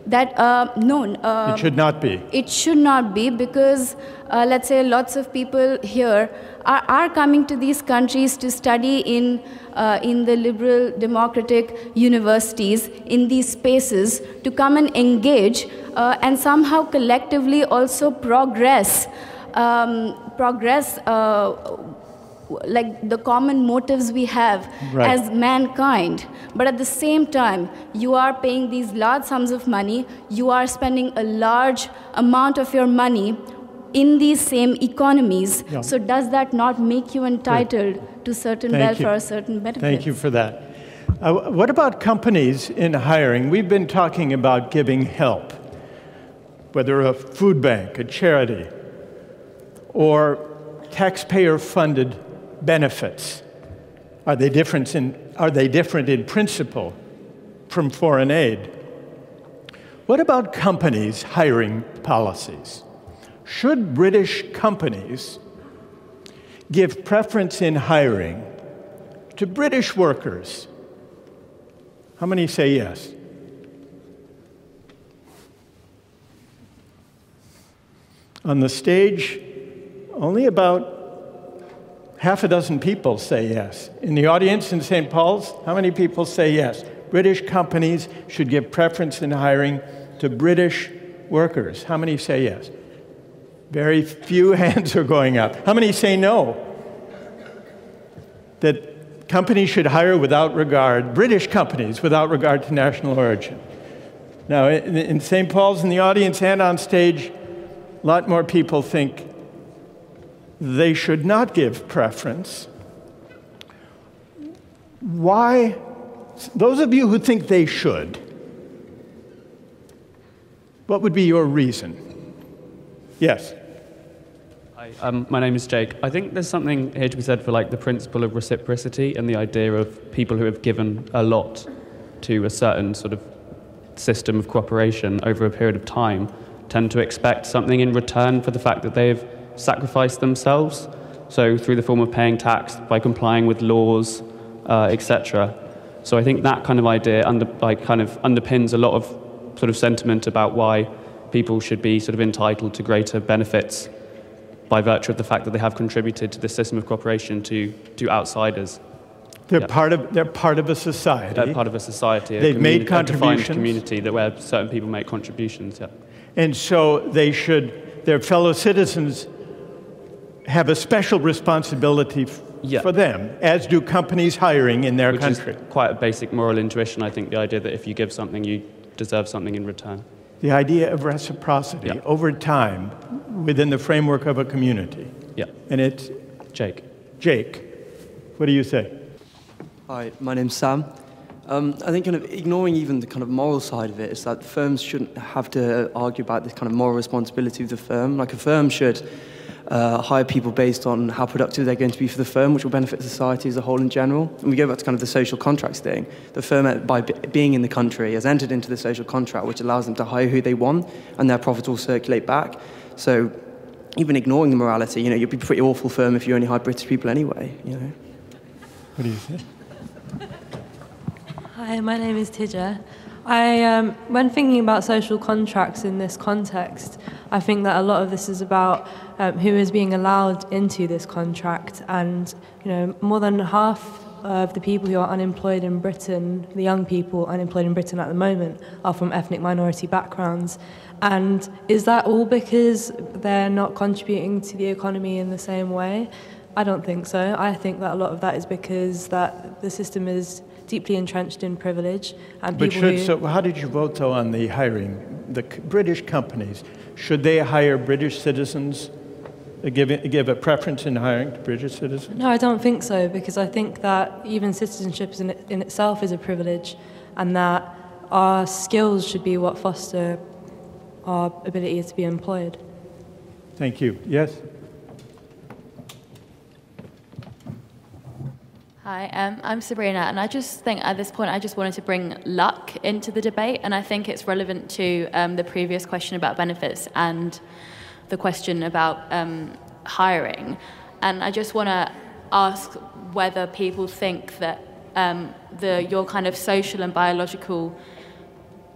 that uh, no, uh, it should not be. It should not be because, uh, let's say, lots of people here are, are coming to these countries to study in, uh, in the liberal democratic universities, in these spaces, to come and engage uh, and somehow collectively also progress. Um, progress uh, like the common motives we have Right. as mankind. But at the same time, you are paying these large sums of money, you are spending a large amount of your money in these same economies. Yeah. So, does that not make you entitled to certain Thank welfare you. or certain benefits? Thank you for that. Uh, what about companies in hiring? We've been talking about giving help, whether a food bank, a charity, or taxpayer funded benefits. Are they, different in, are they different in principle from foreign aid? What about companies' hiring policies? Should British companies give preference in hiring to British workers? How many say yes? On the stage, only about half a dozen people say yes. In the audience in St. Paul's, how many people say yes? British companies should give preference in hiring to British workers. How many say yes? Very few hands are going up. How many say no? That companies should hire without regard, British companies without regard to national origin. Now, in, St. Paul's, in the audience and on stage, a lot more people think they should not give preference. Why? Those of you who think they should, what would be your reason? Yes. Hi, um, my name is Jake. I think there's something here to be said for like the principle of reciprocity and the idea of people who have given a lot to a certain sort of system of cooperation over a period of time tend to expect something in return for the fact that they've sacrificed themselves. So through the form of paying tax, by complying with laws, uh, etc. So I think that kind of idea under, like, kind of underpins a lot of sort of sentiment about why people should be sort of entitled to greater benefits by virtue of the fact that they have contributed to the system of cooperation to, to outsiders. They're, Yeah. part of, they're part of a society. They're part of a society. They've made a defined contributions. community that where certain people make contributions. Yeah. And so they should, their fellow citizens have a special responsibility f- for them, as do companies hiring in their Which country. is quite a basic moral intuition. I think the idea that if you give something, you deserve something in return. The idea of reciprocity over time within the framework of a community. Yeah. And it's Jake. Jake, what do you say? Hi, my name's Sam. Um, I think kind of ignoring even the kind of moral side of it is that firms shouldn't have to argue about this kind of moral responsibility of the firm. Like a firm should uh, hire people based on how productive they're going to be for the firm, which will benefit society as a whole in general. And we go back to kind of the social contracts thing. The firm, uh, by b- being in the country, has entered into the social contract, which allows them to hire who they want, and their profits will circulate back. So even ignoring the morality, you know, you'd be a pretty awful firm if you only hired British people anyway, you know. What do you say? Hi, my name is Tija. I, um, when thinking about social contracts in this context, I think that a lot of this is about um, who is being allowed into this contract, and you know, more than half of the people who are unemployed in Britain, the young people unemployed in Britain at the moment, are from ethnic minority backgrounds. And is that all because they're not contributing to the economy in the same way? I don't think so. I think that a lot of that is because that the system is deeply entrenched in privilege and But should, who so how did you vote though on the hiring? The British companies, should they hire British citizens? Uh, Give, give a preference in hiring to British citizens? No, I don't think so because I think that even citizenship in, in itself is a privilege and that our skills should be what foster our ability to be employed. Thank you. Yes? Hi, um, I'm Sabrina, and I just think at this point I just wanted to bring luck into the debate, and I think it's relevant to um, the previous question about benefits and the question about um, hiring, and I just want to ask whether people think that um, the your kind of social and biological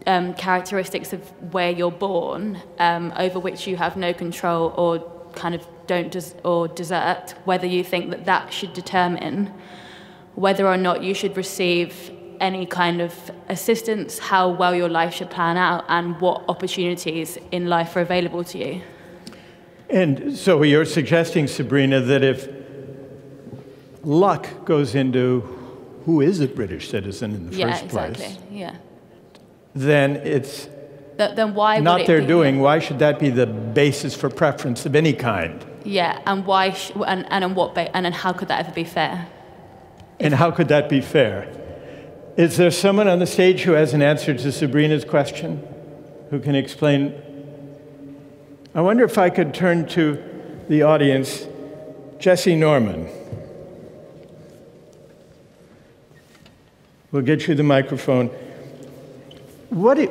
um, characteristics of where you're born, um, over which you have no control or kind of don't des- or desert, whether you think that that should determine whether or not you should receive any kind of assistance, how well your life should plan out, and what opportunities in life are available to you. And so you're suggesting, Sabrina, that if luck goes into who is a British citizen in the yeah, first exactly. place, Yeah. then it's Th- then why not their doing. Why should that be the basis for preference of any kind? Yeah, and why sh- and and on what ba- and then how could that ever be fair? And how could that be fair? Is there someone on the stage who has an answer to Sabrina's question? Who can explain? I wonder if I could turn to the audience. Jesse Norman. We'll get you the microphone. What do,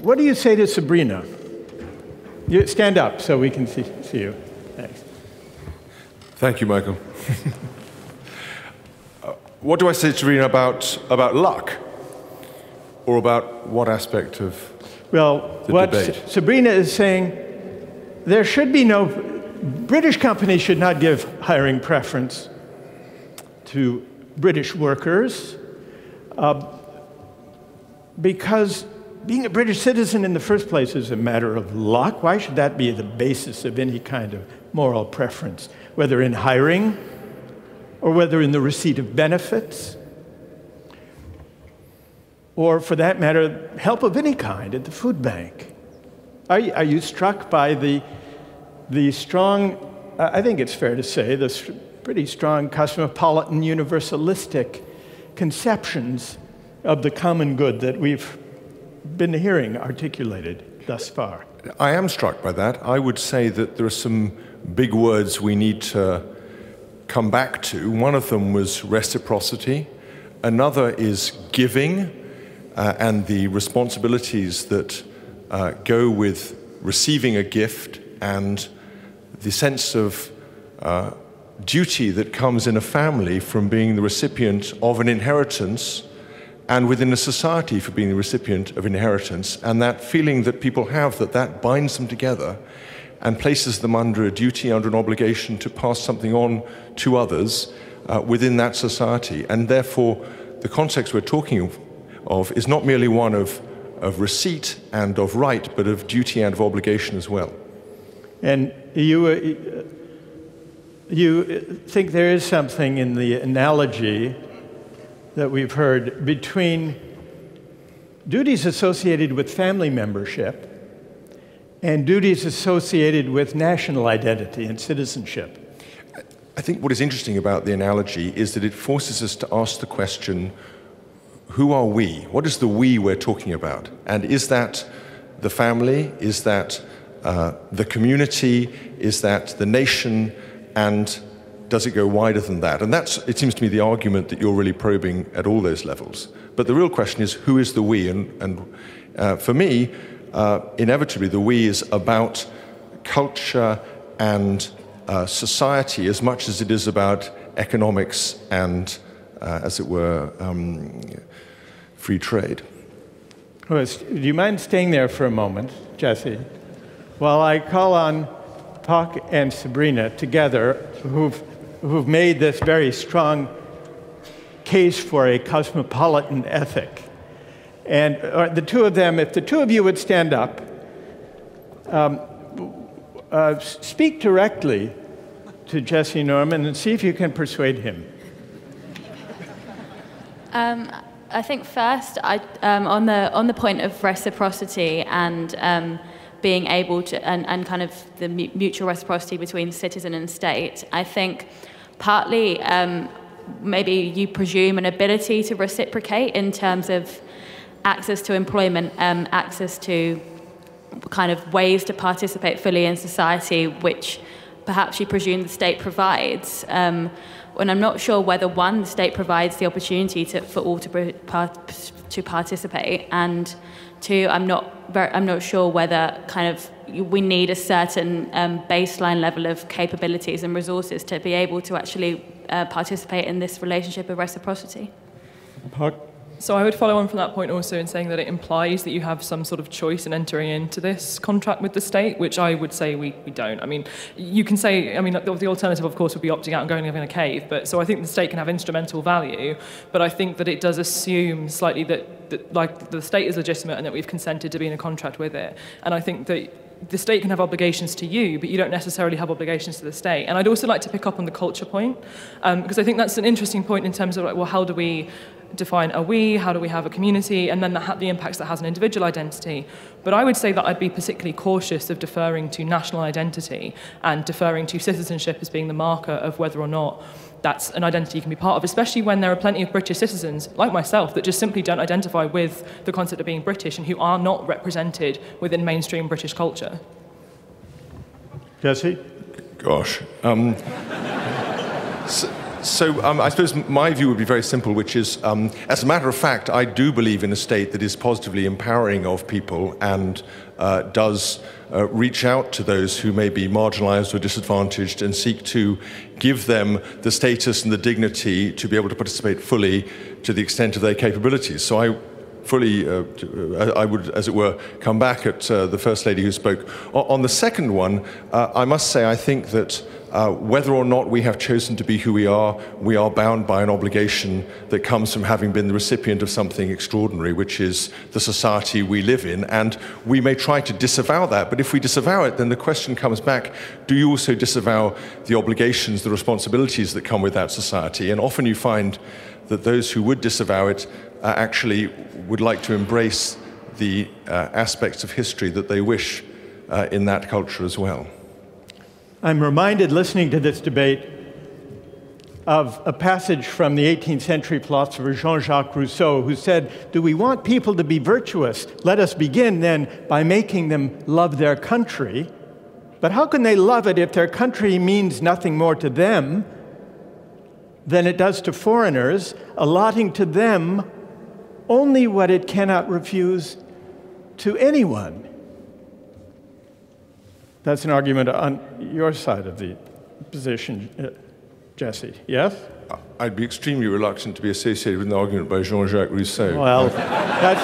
what do you say to Sabrina? You stand up so we can see, see you. Thanks. Thank you, Michael. What do I say to Serena about, about luck? Or about what aspect of Well, the what debate? Sabrina is saying, there should be no, British companies should not give hiring preference to British workers uh, because being a British citizen in the first place is a matter of luck. Why should that be the basis of any kind of moral preference, whether in hiring or whether in the receipt of benefits? or for that matter, help of any kind at the food bank. Are you, are you struck by the, the strong, I think it's fair to say, the pretty strong cosmopolitan universalistic conceptions of the common good that we've been hearing articulated thus far? I am struck by that. I would say that there are some big words we need to come back to. One of them was reciprocity, another is giving uh, and the responsibilities that uh, go with receiving a gift and the sense of uh, duty that comes in a family from being the recipient of an inheritance and within a society for being the recipient of inheritance, and that feeling that people have that that binds them together and places them under a duty, under an obligation to pass something on to others uh, within that society. And therefore, the context we're talking of, of is not merely one of, of receipt and of right, but of duty and of obligation as well. And you, uh, you think there is something in the analogy that we've heard between duties associated with family membership and duties associated with national identity and citizenship. I think what is interesting about the analogy is that it forces us to ask the question who are we? What is the we we're talking about? And is that the family? Is that uh, the community? Is that the nation? And does it go wider than that? And that's, it seems to me, the argument that you're really probing at all those levels. But the real question is who is the we? And, and uh, for me, uh, inevitably, the we is about culture and uh, society as much as it is about economics and, uh, as it were, um, free trade. Well, do you mind staying there for a moment, Jesse, while I call on Puck and Sabrina together, who've, who've made this very strong case for a cosmopolitan ethic. And uh, the two of them, if the two of you would stand up, um, uh, speak directly to Jesse Norman and see if you can persuade him. Um, I think first, I, um, on the on the point of reciprocity and um, being able to and, and kind of the mu- mutual reciprocity between citizen and state, I think partly um, maybe you presume an ability to reciprocate in terms of access to employment, um, access to kind of ways to participate fully in society, which perhaps you presume the state provides. Um, And I'm not sure whether one, the state provides the opportunity to, for all to, to participate, and two, I'm not very, I'm not sure whether kind of we need a certain um, baseline level of capabilities and resources to be able to actually uh, participate in this relationship of reciprocity. Puck. So I would follow on from that point also in saying that it implies that you have some sort of choice in entering into this contract with the state, which I would say we, we don't. I mean, you can say, I mean, the, the alternative, of course, would be opting out and going and living in a cave. But so I think the state can have instrumental value, but I think that it does assume slightly that, that like the state is legitimate and that we've consented to be in a contract with it. And I think that the state can have obligations to you, but you don't necessarily have obligations to the state. And I'd also like to pick up on the culture point, um, because I think that's an interesting point in terms of like, well, how do we define a we, how do we have a community, and then the, the impacts that has an individual identity. But I would say that I'd be particularly cautious of deferring to national identity and deferring to citizenship as being the marker of whether or not that's an identity you can be part of, especially when there are plenty of British citizens, like myself, that just simply don't identify with the concept of being British and who are not represented within mainstream British culture. Jesse? Gosh. Um, so, so um, I suppose my view would be very simple, which is, um, as a matter of fact, I do believe in a state that is positively empowering of people and uh, does uh, reach out to those who may be marginalized or disadvantaged and seek to give them the status and the dignity to be able to participate fully to the extent of their capabilities. So I fully, uh, uh I would, as it were, come back at uh, the First Lady who spoke. On the second one, uh, I must say I think that uh, whether or not we have chosen to be who we are, we are bound by an obligation that comes from having been the recipient of something extraordinary, which is the society we live in. And we may try to disavow that, but if we disavow it, then the question comes back do you also disavow the obligations, the responsibilities that come with that society? And often you find that those who would disavow it uh, actually would like to embrace the uh, aspects of history that they wish uh, in that culture as well. I'm reminded listening to this debate of a passage from the 18th century philosopher Jean Jacques Rousseau, who said, Do we want people to be virtuous? Let us begin then by making them love their country. But how can they love it if their country means nothing more to them than it does to foreigners, allotting to them only what it cannot refuse to anyone? That's an argument on your side of the position, uh, Jesse. Yes? I'd be extremely reluctant to be associated with an argument by Jean Jacques Rousseau. Well, that's.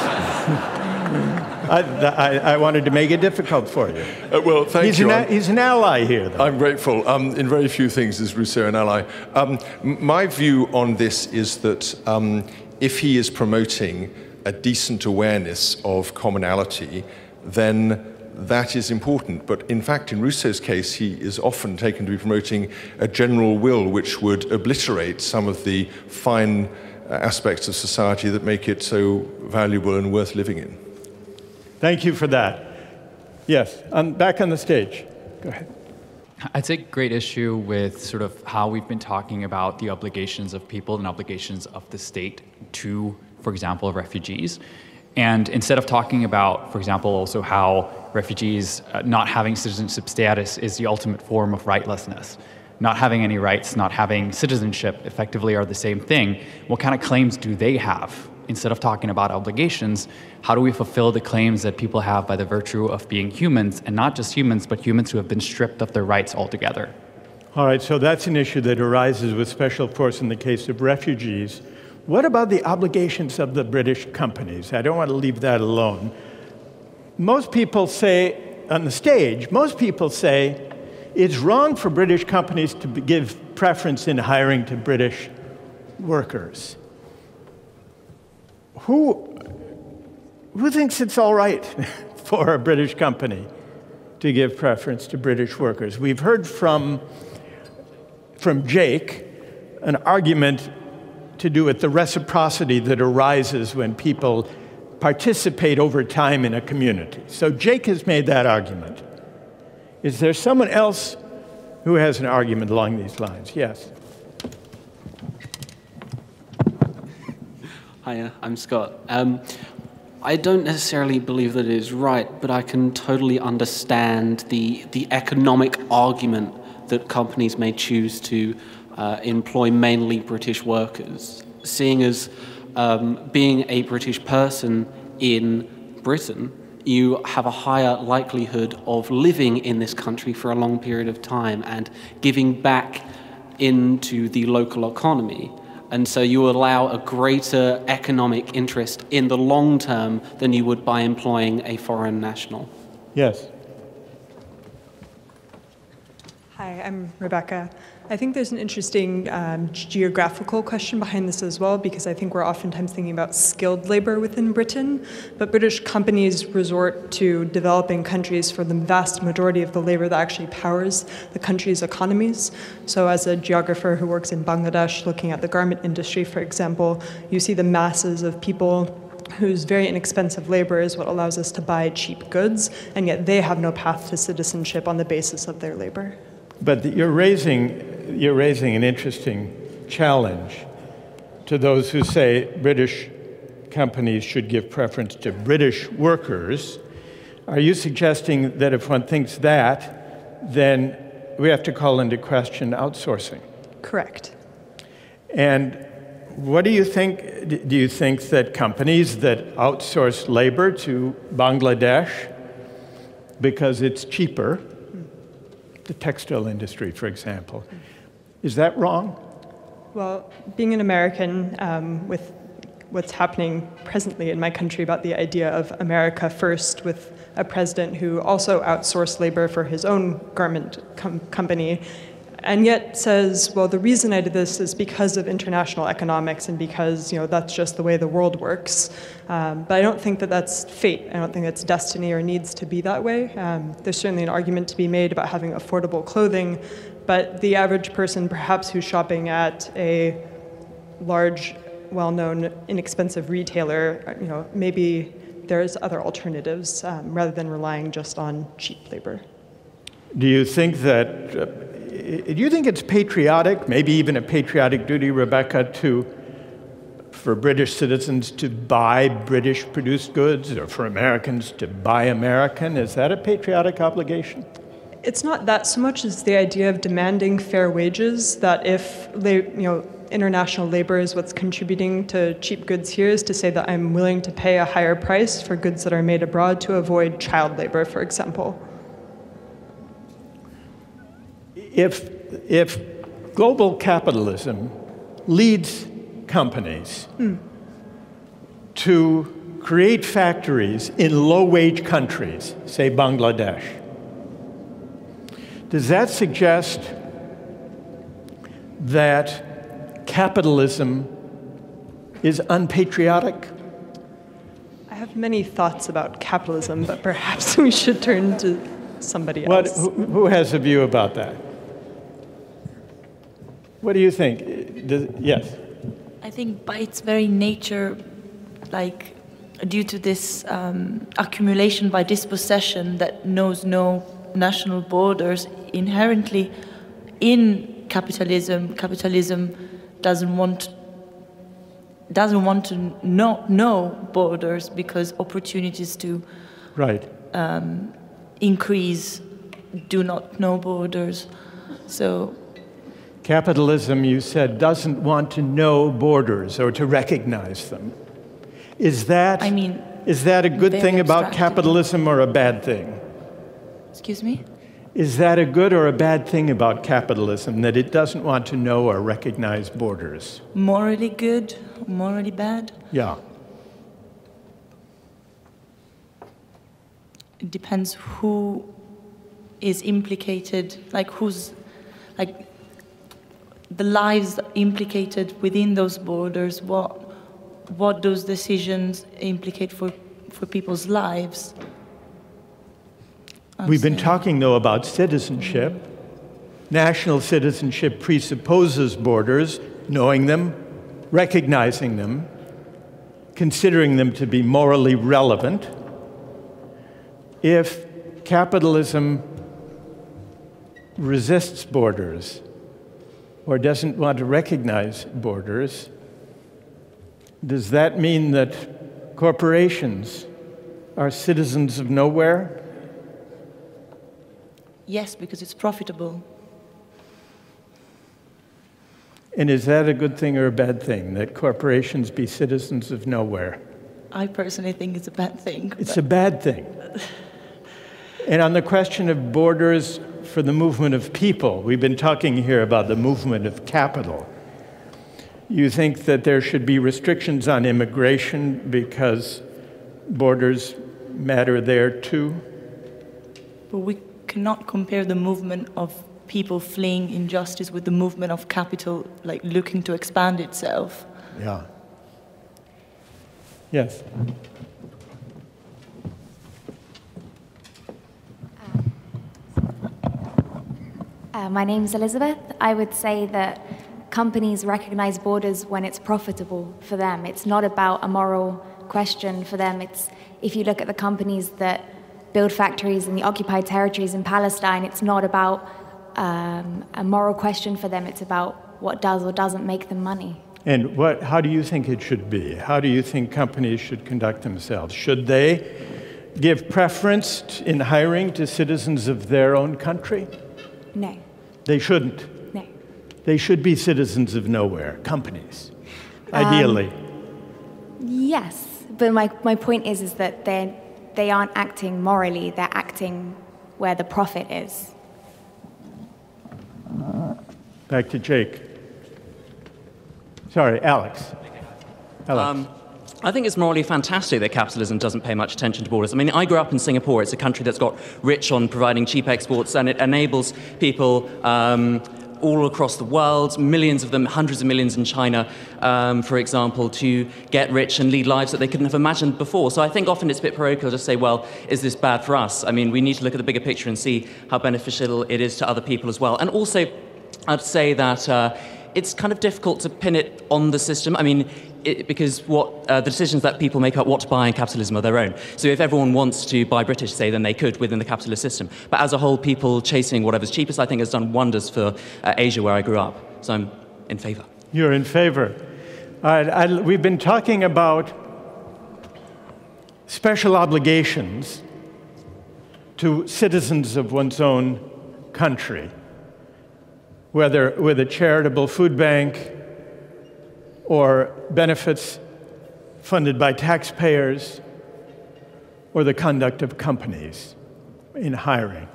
I, I, I, wanted to make it difficult for you. Uh, well, thank he's you. An, he's an ally here, though. I'm grateful. Um, in very few things is Rousseau an ally. Um, my view on this is that um, if he is promoting a decent awareness of commonality, then that is important. But in fact, in Rousseau's case, he is often taken to be promoting a general will which would obliterate some of the fine uh, aspects of society that make it so valuable and worth living in. Thank you for that. Yes, I'm back on the stage. Go ahead. I take great issue with sort of how we've been talking about the obligations of people and obligations of the state to, for example, refugees. And instead of talking about, for example, also how refugees uh, not having citizenship status is the ultimate form of rightlessness, not having any rights, not having citizenship effectively are the same thing, what kind of claims do they have? Instead of talking about obligations, how do we fulfill the claims that people have by the virtue of being humans, and not just humans, but humans who have been stripped of their rights altogether? All right, so that's an issue that arises with special force in the case of refugees. What about the obligations of the British companies? I don't want to leave that alone. Most people say, on the stage, most people say it's wrong for British companies to give preference in hiring to British workers. Who, who thinks it's all right for a British company to give preference to British workers? We've heard from, from Jake an argument to do with the reciprocity that arises when people participate over time in a community. So Jake has made that argument. Is there someone else who has an argument along these lines? Yes. Hiya, I'm Scott. Um, I don't necessarily believe that it is right, but I can totally understand the, the economic argument that companies may choose to uh, employ mainly British workers, seeing as um, being a British person in Britain, you have a higher likelihood of living in this country for a long period of time and giving back into the local economy. And so you allow a greater economic interest in the long term than you would by employing a foreign national. Yes. Hi, I'm Rebecca. I think there's an interesting um, geographical question behind this as well, because I think we're oftentimes thinking about skilled labor within Britain, but British companies resort to developing countries for the vast majority of the labor that actually powers the country's economies. So, as a geographer who works in Bangladesh, looking at the garment industry, for example, you see the masses of people whose very inexpensive labor is what allows us to buy cheap goods, and yet they have no path to citizenship on the basis of their labor. But you're raising you're raising an interesting challenge to those who say British companies should give preference to British workers. Are you suggesting that if one thinks that, then we have to call into question outsourcing? Correct. And what do you think? Do you think that companies that outsource labor to Bangladesh because it's cheaper, the textile industry, for example, is that wrong? Well, being an American, um, with what's happening presently in my country about the idea of America first, with a president who also outsourced labor for his own garment com- company, and yet says, well, the reason I did this is because of international economics and because you know that's just the way the world works. Um, but I don't think that that's fate. I don't think it's destiny or needs to be that way. Um, there's certainly an argument to be made about having affordable clothing, but the average person, perhaps who's shopping at a large, well-known, inexpensive retailer, you know, maybe there's other alternatives um, rather than relying just on cheap labor. Do you think that? Uh, do you think it's patriotic, maybe even a patriotic duty, Rebecca, to for British citizens to buy British produced goods or for Americans to buy American? Is that a patriotic obligation? It's not that so much as the idea of demanding fair wages. That if you know international labor is what's contributing to cheap goods here, is to say that I'm willing to pay a higher price for goods that are made abroad to avoid child labor, for example. If if global capitalism leads companies mm. to create factories in low wage countries, say Bangladesh does that suggest that capitalism is unpatriotic? I have many thoughts about capitalism, but perhaps we should turn to somebody else. What, who, who has a view about that? What do you think? Does, yes. I think by its very nature, like due to this um, accumulation by dispossession that knows no national borders inherently in capitalism. Capitalism doesn't want doesn't want to know, know borders because opportunities to right um, increase do not know borders. So capitalism, you said, doesn't want to know borders or to recognize them. Is that I mean is that a good thing about capitalism or a bad thing? Excuse me? Is that a good or a bad thing about capitalism, that it doesn't want to know or recognize borders? Morally good, morally bad? Yeah. It depends who is implicated, like who's, like the lives implicated within those borders, what, what those decisions implicate for, for people's lives. We've been talking, though, about citizenship. National citizenship presupposes borders, knowing them, recognizing them, considering them to be morally relevant. If capitalism resists borders or doesn't want to recognize borders, does that mean that corporations are citizens of nowhere? Yes, because it's profitable. And is that a good thing or a bad thing that corporations be citizens of nowhere? I personally think it's a bad thing. It's a bad thing. And on the question of borders for the movement of people, we've been talking here about the movement of capital. You think that there should be restrictions on immigration because borders matter there too? But we cannot compare the movement of people fleeing injustice with the movement of capital, like looking to expand itself. Yeah. Yes. Uh, my name is Elizabeth. I would say that companies recognize borders when it's profitable for them. It's not about a moral question for them. It's if you look at the companies that build factories in the occupied territories in Palestine, it's not about um, a moral question for them. It's about what does or doesn't make them money. And what, how do you think it should be? How do you think companies should conduct themselves? Should they give preference in hiring to citizens of their own country? No. They shouldn't. No. They should be citizens of nowhere, companies, ideally. Um, yes, but my, my point is, is that they're, they aren't acting morally, they're acting where the profit is. Back to Jake. Sorry, Alex. Alex. Um, I think it's morally fantastic that capitalism doesn't pay much attention to borders. I mean, I grew up in Singapore. It's a country that's got rich on providing cheap exports, and it enables people um, all across the world, millions of them, hundreds of millions in China, um, for example, to get rich and lead lives that they couldn't have imagined before. So I think often it's a bit parochial to say, well, is this bad for us? I mean, we need to look at the bigger picture and see how beneficial it is to other people as well. And also, I'd say that. Uh, it's kind of difficult to pin it on the system. I mean, it, because what uh, the decisions that people make about what to buy in capitalism are their own. So if everyone wants to buy British, say, then they could within the capitalist system. But as a whole, people chasing whatever's cheapest, I think, has done wonders for uh, Asia, where I grew up. So I'm in favour. You're in favour. I, we've been talking about special obligations to citizens of one's own country, whether with a charitable food bank or benefits funded by taxpayers or the conduct of companies in hiring.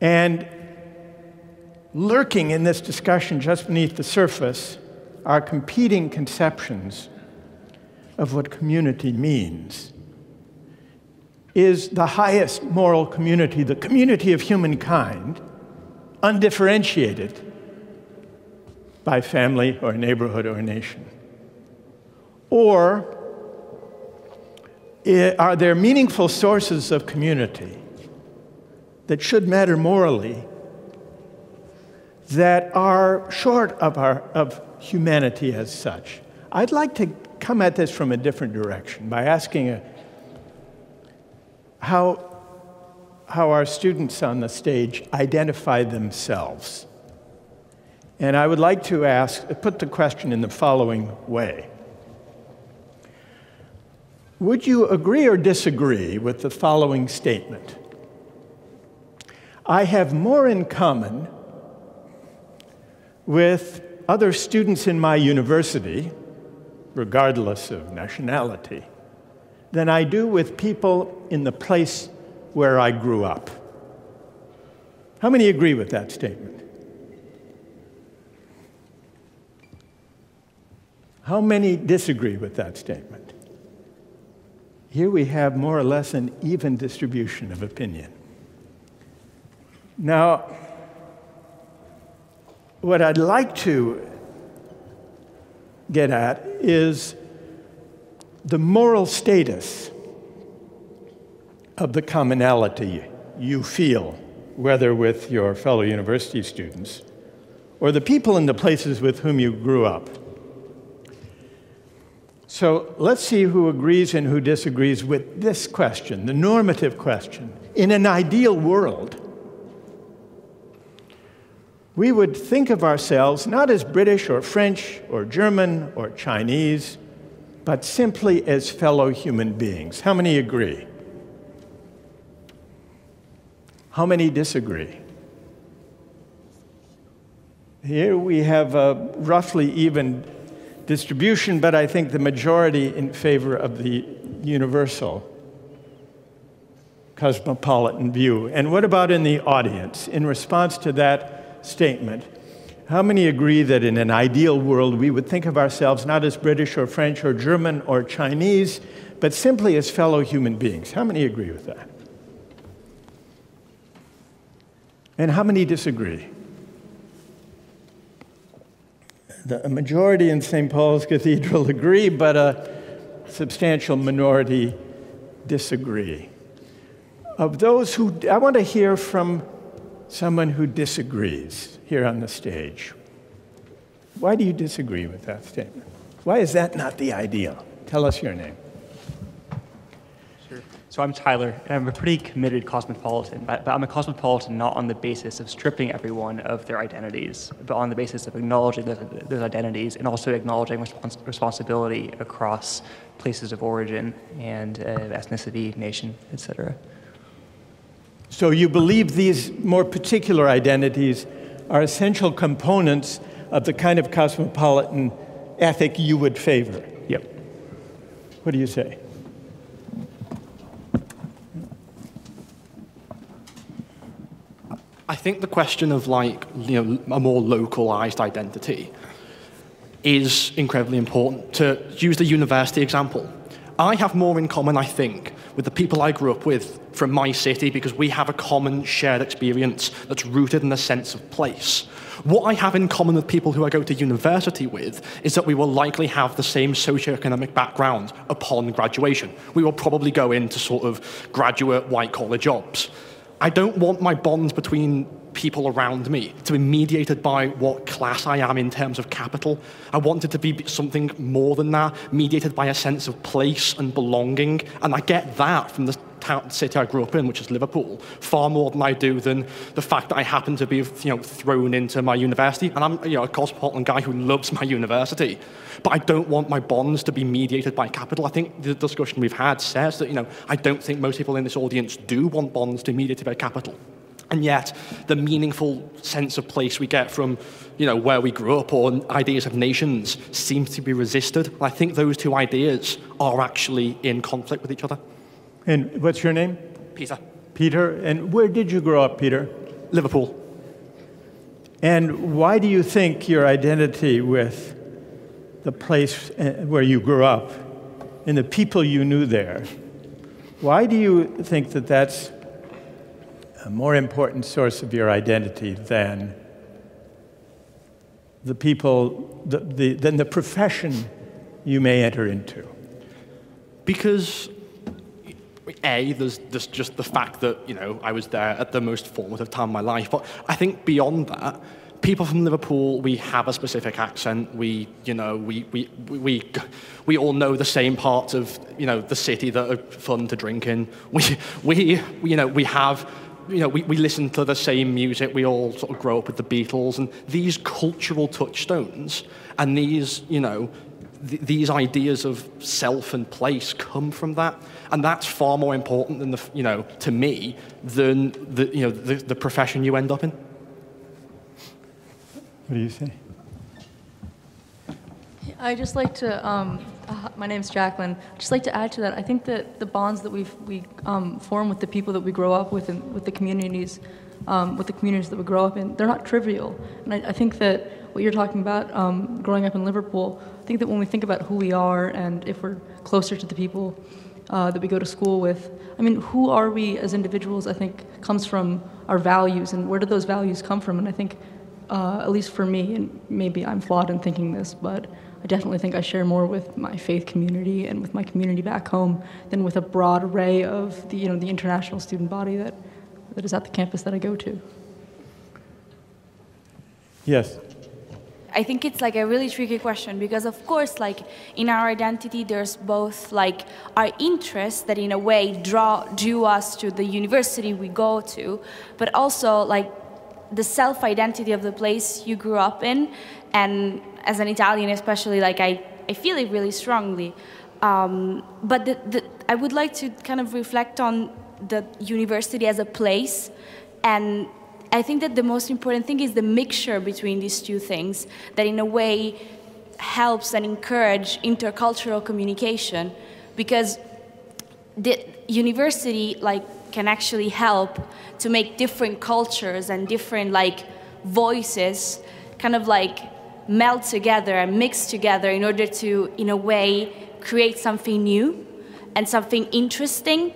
And lurking in this discussion just beneath the surface are competing conceptions of what community means. Is the highest moral community the community of humankind, undifferentiated? By family or neighborhood or nation? Or are there meaningful sources of community that should matter morally that are short of, our, of humanity as such? I'd like to come at this from a different direction by asking a, how, how our students on the stage identify themselves. And I would like to ask, put the question in the following way Would you agree or disagree with the following statement? I have more in common with other students in my university, regardless of nationality, than I do with people in the place where I grew up. How many agree with that statement? How many disagree with that statement? Here we have more or less an even distribution of opinion. Now, what I'd like to get at is the moral status of the commonality you feel, whether with your fellow university students or the people in the places with whom you grew up. So let's see who agrees and who disagrees with this question, the normative question. In an ideal world, we would think of ourselves not as British or French or German or Chinese, but simply as fellow human beings. How many agree? How many disagree? Here we have a roughly even distribution, but I think the majority in favor of the universal cosmopolitan view. And what about in the audience? In response to that statement, how many agree that in an ideal world we would think of ourselves not as British or French or German or Chinese, but simply as fellow human beings? How many agree with that? And how many disagree? The majority in St. Paul's Cathedral agree, but a substantial minority disagree. Of those who, I want to hear from someone who disagrees here on the stage. Why do you disagree with that statement? Why is that not the ideal? Tell us your name. So I'm Tyler, and I'm a pretty committed cosmopolitan, but, but, I'm a cosmopolitan not on the basis of stripping everyone of their identities, but on the basis of acknowledging those, those identities and also acknowledging respons- responsibility across places of origin and uh, ethnicity, nation, etc. So you believe these more particular identities are essential components of the kind of cosmopolitan ethic you would favor? Yep. What do you say? I think the question of like you know a more localized identity is incredibly important. To use the university example, I have more in common, I think, with the people I grew up with from my city because we have a common shared experience that's rooted in a sense of place. What I have in common with people who I go to university with is that we will likely have the same socioeconomic background upon graduation. We will probably go into sort of graduate white collar jobs. I don't want my bonds between people around me to be mediated by what class I am in terms of capital. I want it to be something more than that, mediated by a sense of place and belonging. And I get that from the town, city I grew up in, which is Liverpool, far more than I do than the fact that I happen to be you know, thrown into my university. And I'm you know, a cosmopolitan guy who loves my university. But I don't want my bonds to be mediated by capital. I think the discussion we've had says that you know, I don't think most people in this audience do want bonds to be mediated by capital. And yet, the meaningful sense of place we get from you know, where we grew up or ideas of nations seems to be resisted. I think those two ideas are actually in conflict with each other. And what's your name? Peter. Peter. And where did you grow up, Peter? Liverpool. And why do you think your identity with the place uh, where you grew up and the people you knew there, why do you think that that's a more important source of your identity than the people, the, the, than the profession you may enter into? Because a, there's, there's just the fact that, you know, I was there at the most formative time of my life. But I think beyond that, people from Liverpool, we have a specific accent. We, you know, we, we, we, we all know the same parts of, you know, the city that are fun to drink in. We, we, you know, we have, you know, we, we listen to the same music. We all sort of grow up with the Beatles. And these cultural touchstones and these, you know, th- these ideas of self and place come from that. And that's far more important than the, you know, to me, than the, you know, the, the profession you end up in. What do you say? I just like to. Um, uh, my name's Jacqueline. Just like to add to that. I think that the bonds that we've we um, form with the people that we grow up with and with the communities, um, with the communities that we grow up in, they're not trivial. And I, I think that what you're talking about, um, growing up in Liverpool, I think that when we think about who we are and if we're closer to the people uh, that we go to school with. I mean, who are we as individuals? I think comes from our values, and where do those values come from? And I think, uh, at least for me, and maybe I'm flawed in thinking this, but I definitely think I share more with my faith community and with my community back home than with a broad array of the, you know, the international student body that, that is at the campus that I go to. Yes. I think it's like a really tricky question because of course like in our identity there's both like our interests that in a way draw drew us to the university we go to, but also like the self identity of the place you grew up in and as an Italian especially like I, I feel it really strongly. Um, but the, the, I would like to kind of reflect on the university as a place and I think that the most important thing is the mixture between these two things that, in a way, helps and encourage intercultural communication because the university like can actually help to make different cultures and different like voices kind of like melt together and mix together in order to in a way create something new and something interesting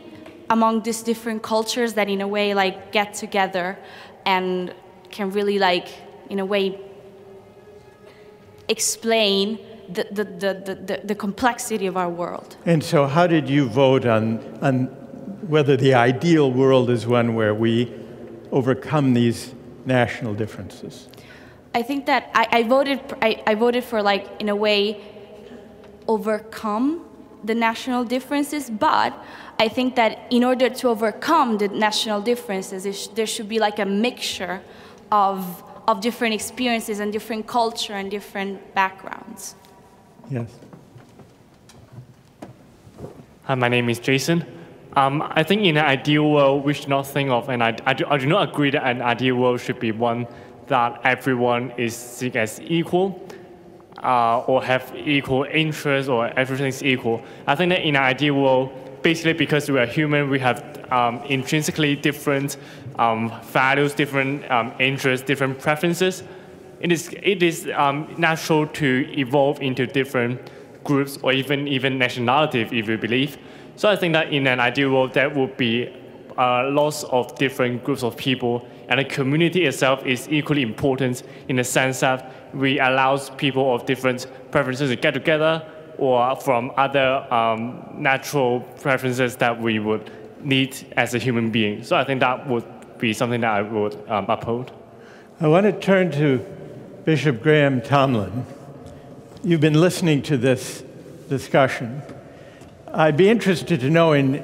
among these different cultures that in a way like get together and can really like in a way explain the, the, the, the, the complexity of our world. And so, how did you vote on, on whether the ideal world is one where we overcome these national differences? I think that I, I voted. I, I voted for like in a way overcome the national differences, but I think that in order to overcome the national differences, there should be like a mixture of of different experiences and different culture and different backgrounds. Yes. Hi, my name is Jason. Um, I think in an ideal world, we should not think of, and I, I, do, I do not agree that an ideal world should be one that everyone is seen as equal uh, or have equal interests or everything is equal. I think that in an ideal world, basically because we are human, we have um, intrinsically different um, values, different um, interests, different preferences. It is, it is um, natural to evolve into different groups or even, even nationality, if you believe. So I think that in an ideal world, there would be uh, lots of different groups of people, and the community itself is equally important in the sense that we allows people of different preferences to get together, or from other um, natural preferences that we would need as a human being. So I think that would be something that I would um, uphold. I want to turn to Bishop Graham Tomlin. You've been listening to this discussion. I'd be interested to know, in,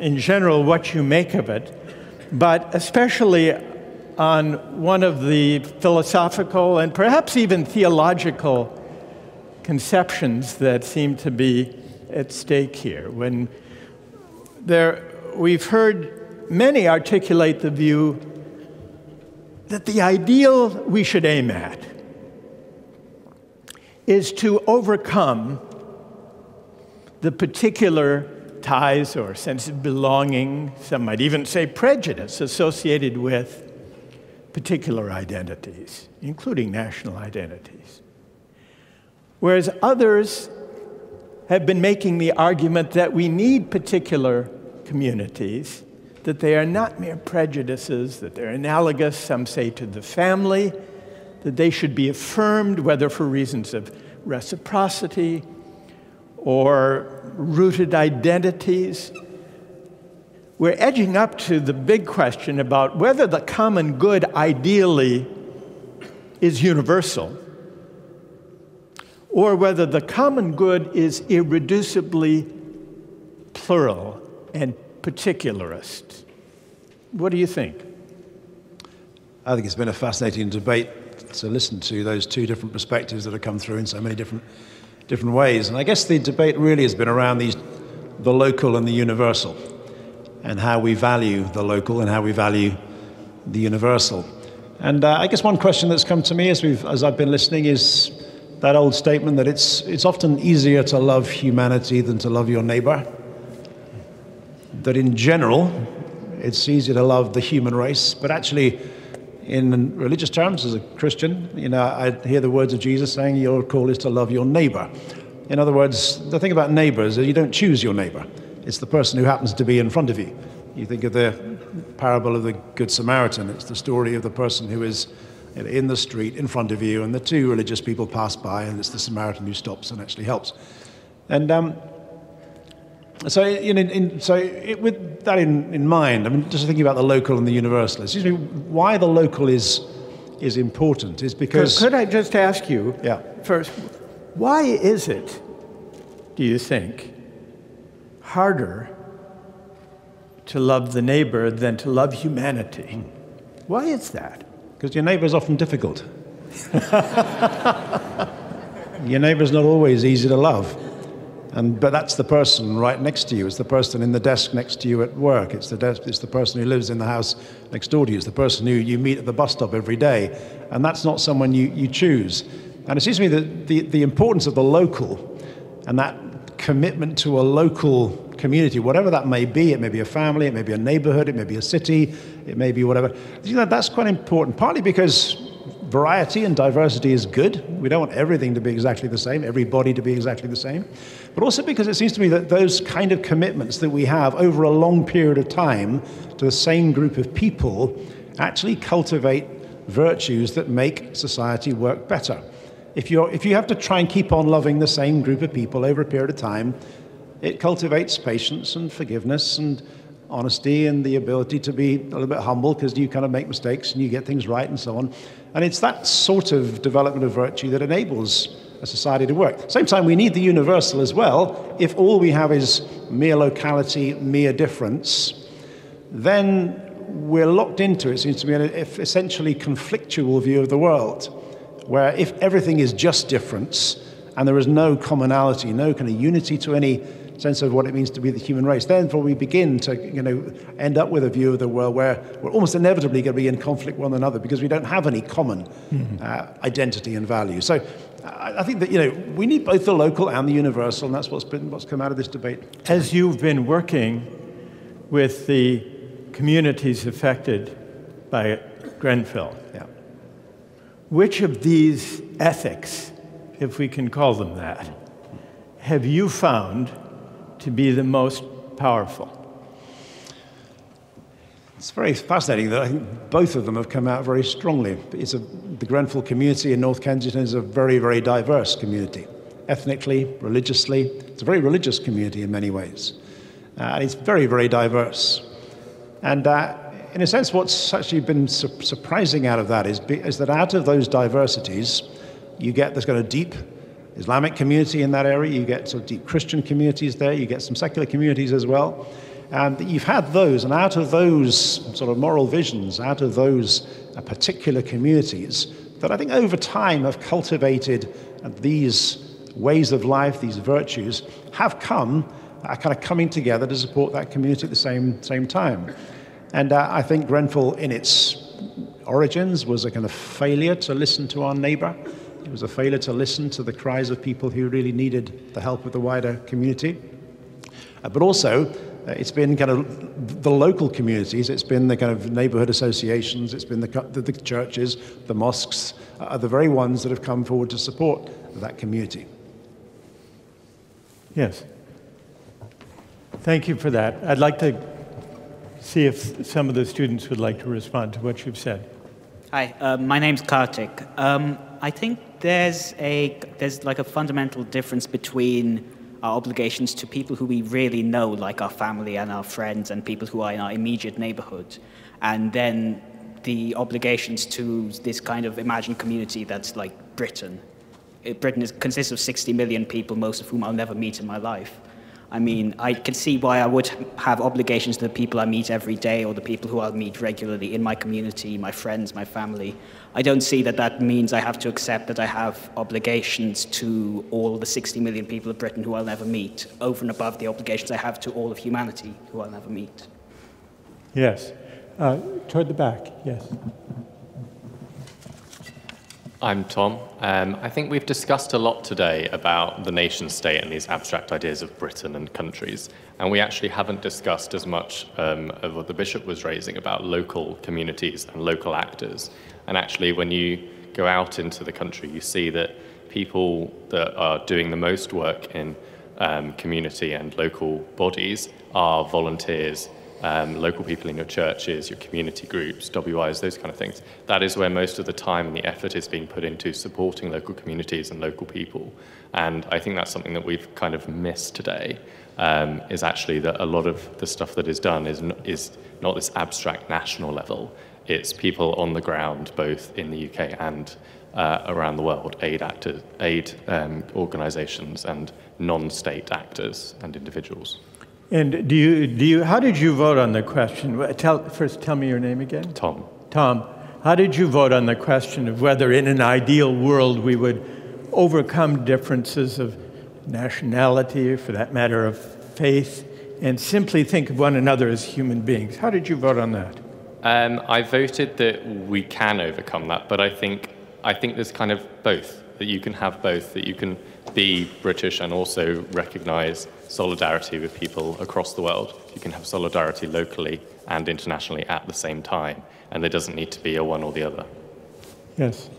in general, what you make of it, but especially on one of the philosophical and perhaps even theological conceptions that seem to be at stake here. When there, we've heard many articulate the view that the ideal we should aim at is to overcome the particular ties or sense of belonging, some might even say prejudice associated with particular identities, including national identities. Whereas others have been making the argument that we need particular communities, that they are not mere prejudices, that they're analogous, some say, to the family, that they should be affirmed, whether for reasons of reciprocity or rooted identities. We're edging up to the big question about whether the common good ideally is universal or whether the common good is irreducibly plural and particularist. What do you think? I think it's been a fascinating debate to listen to those two different perspectives that have come through in so many different, different ways. And I guess the debate really has been around these, the local and the universal, and how we value the local and how we value the universal. And uh, I guess one question that's come to me as, we've, as I've been listening is that old statement that it's, it's often easier to love humanity than to love your neighbor. That in general, it's easier to love the human race, but actually, in religious terms, as a Christian, you know, I hear the words of Jesus saying, Your call is to love your neighbor. In other words, the thing about neighbors is you don't choose your neighbor, it's the person who happens to be in front of you. You think of the parable of the Good Samaritan, it's the story of the person who is in the street in front of you, and the two religious people pass by, and it's the Samaritan who stops and actually helps. And um, so, in, in, so it, with that in, in mind, I mean, just thinking about the local and the universal, excuse me, why the local is, is important is because. Could, could I just ask you yeah. first, why is it, do you think, harder to love the neighbor than to love humanity? Why is that? Because your neighbour is often difficult. your neighbour is not always easy to love. And, but that's the person right next to you. It's the person in the desk next to you at work. It's the, desk, it's the person who lives in the house next door to you. It's the person who you meet at the bus stop every day. And that's not someone you, you choose. And it seems to me that the, the importance of the local and that commitment to a local community, whatever that may be, it may be a family, it may be a neighborhood, it may be a city, it may be whatever. You know, that's quite important, partly because variety and diversity is good. We don't want everything to be exactly the same, everybody to be exactly the same. But also because it seems to me that those kind of commitments that we have over a long period of time to the same group of people actually cultivate virtues that make society work better. If, you're, if you have to try and keep on loving the same group of people over a period of time, it cultivates patience and forgiveness and honesty and the ability to be a little bit humble because you kind of make mistakes and you get things right and so on. And it's that sort of development of virtue that enables a society to work. Same time, we need the universal as well. If all we have is mere locality, mere difference, then we're locked into, it seems to me, an essentially conflictual view of the world, where if everything is just difference and there is no commonality, no kind of unity to any sense of what it means to be the human race. Therefore, we begin to you know, end up with a view of the world where we're almost inevitably going to be in conflict with one another because we don't have any common mm-hmm. uh, identity and value. So I think that you know, we need both the local and the universal, and that's what's, been, what's come out of this debate. As you've been working with the communities affected by Grenfell, yeah. which of these ethics, if we can call them that, have you found to be the most powerful? It's very fascinating that I think both of them have come out very strongly. It's a, the Grenfell community in North Kensington is a very, very diverse community, ethnically, religiously. It's a very religious community in many ways. Uh, it's very, very diverse. And uh, in a sense, what's actually been su- surprising out of that is, is that out of those diversities, you get this kind of deep Islamic community in that area, you get sort of deep Christian communities there, you get some secular communities as well. And you've had those, and out of those sort of moral visions, out of those uh, particular communities, that I think over time have cultivated uh, these ways of life, these virtues, have come are kind of coming together to support that community at the same, same time. And uh, I think Grenfell, in its origins, was a kind of failure to listen to our neighbor. It was a failure to listen to the cries of people who really needed the help of the wider community. Uh, but also, uh, it's been kind of the local communities, it's been the kind of neighborhood associations, it's been the, the, the churches, the mosques, uh, are the very ones that have come forward to support that community. Yes. Thank you for that. I'd like to see if some of the students would like to respond to what you've said. Hi, uh, my name's Kartik. Um, I think there's a there's like a fundamental difference between our obligations to people who we really know, like our family and our friends and people who are in our immediate neighborhood, and then the obligations to this kind of imagined community that's like Britain. Uh, Britain is, consists of 60 million people, most of whom I'll never meet in my life. I mean, I can see why I would have obligations to the people I meet every day or the people who I'll meet regularly in my community, my friends, my family. I don't see that that means I have to accept that I have obligations to all the 60 million people of Britain who I'll never meet, over and above the obligations I have to all of humanity who I'll never meet. Yes. Uh, toward the back, yes. I'm Tom. Um, I think we've discussed a lot today about the nation state and these abstract ideas of Britain and countries, and we actually haven't discussed as much um, of what the bishop was raising about local communities and local actors. And actually, when you go out into the country, you see that people that are doing the most work in um, community and local bodies are volunteers um, local people in your churches, your community groups, WIs, those kind of things. That is where most of the time and the effort is being put into supporting local communities and local people. And I think that's something that we've kind of missed today. Um, is actually that a lot of the stuff that is done is, is not this abstract national level. It's people on the ground, both in the UK and uh, around the world, aid actors, aid um, organisations, and non-state actors and individuals. And do you, do you, how did you vote on the question? Tell, first, tell me your name again. Tom. Tom, how did you vote on the question of whether in an ideal world we would overcome differences of nationality, for that matter, of faith, and simply think of one another as human beings. How did you vote on that? Um, I voted that we can overcome that, but I think I think there's kind of both that you can have both that you can be British and also recognise solidarity with people across the world. You can have solidarity locally and internationally at the same time, and there doesn't need to be a one or the other. Yes.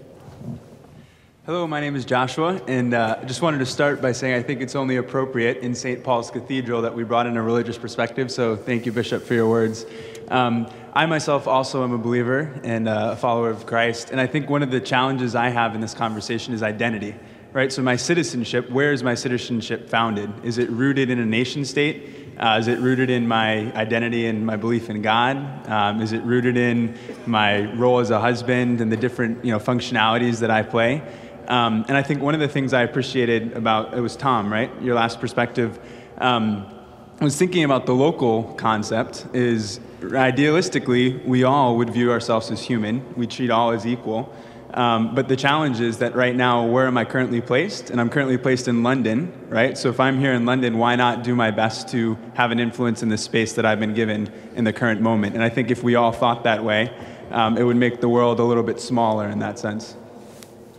Hello, my name is Joshua, and uh, I just wanted to start by saying I think it's only appropriate in St. Paul's Cathedral that we brought in a religious perspective, so thank you, Bishop, for your words. Um, I myself also am a believer and uh, a follower of Christ, and I think one of the challenges I have in this conversation is identity, right? So, my citizenship, where is my citizenship founded? Is it rooted in a nation state? Uh, is it rooted in my identity and my belief in God? Um, is it rooted in my role as a husband and the different you know, functionalities that I play? Um, and I think one of the things I appreciated about it was Tom, right? Your last perspective. Um, I was thinking about the local concept is idealistically, we all would view ourselves as human. We treat all as equal. Um, but the challenge is that right now, where am I currently placed? And I'm currently placed in London, right? So if I'm here in London, why not do my best to have an influence in the space that I've been given in the current moment? And I think if we all thought that way, um, it would make the world a little bit smaller in that sense.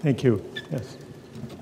Thank you. Yes.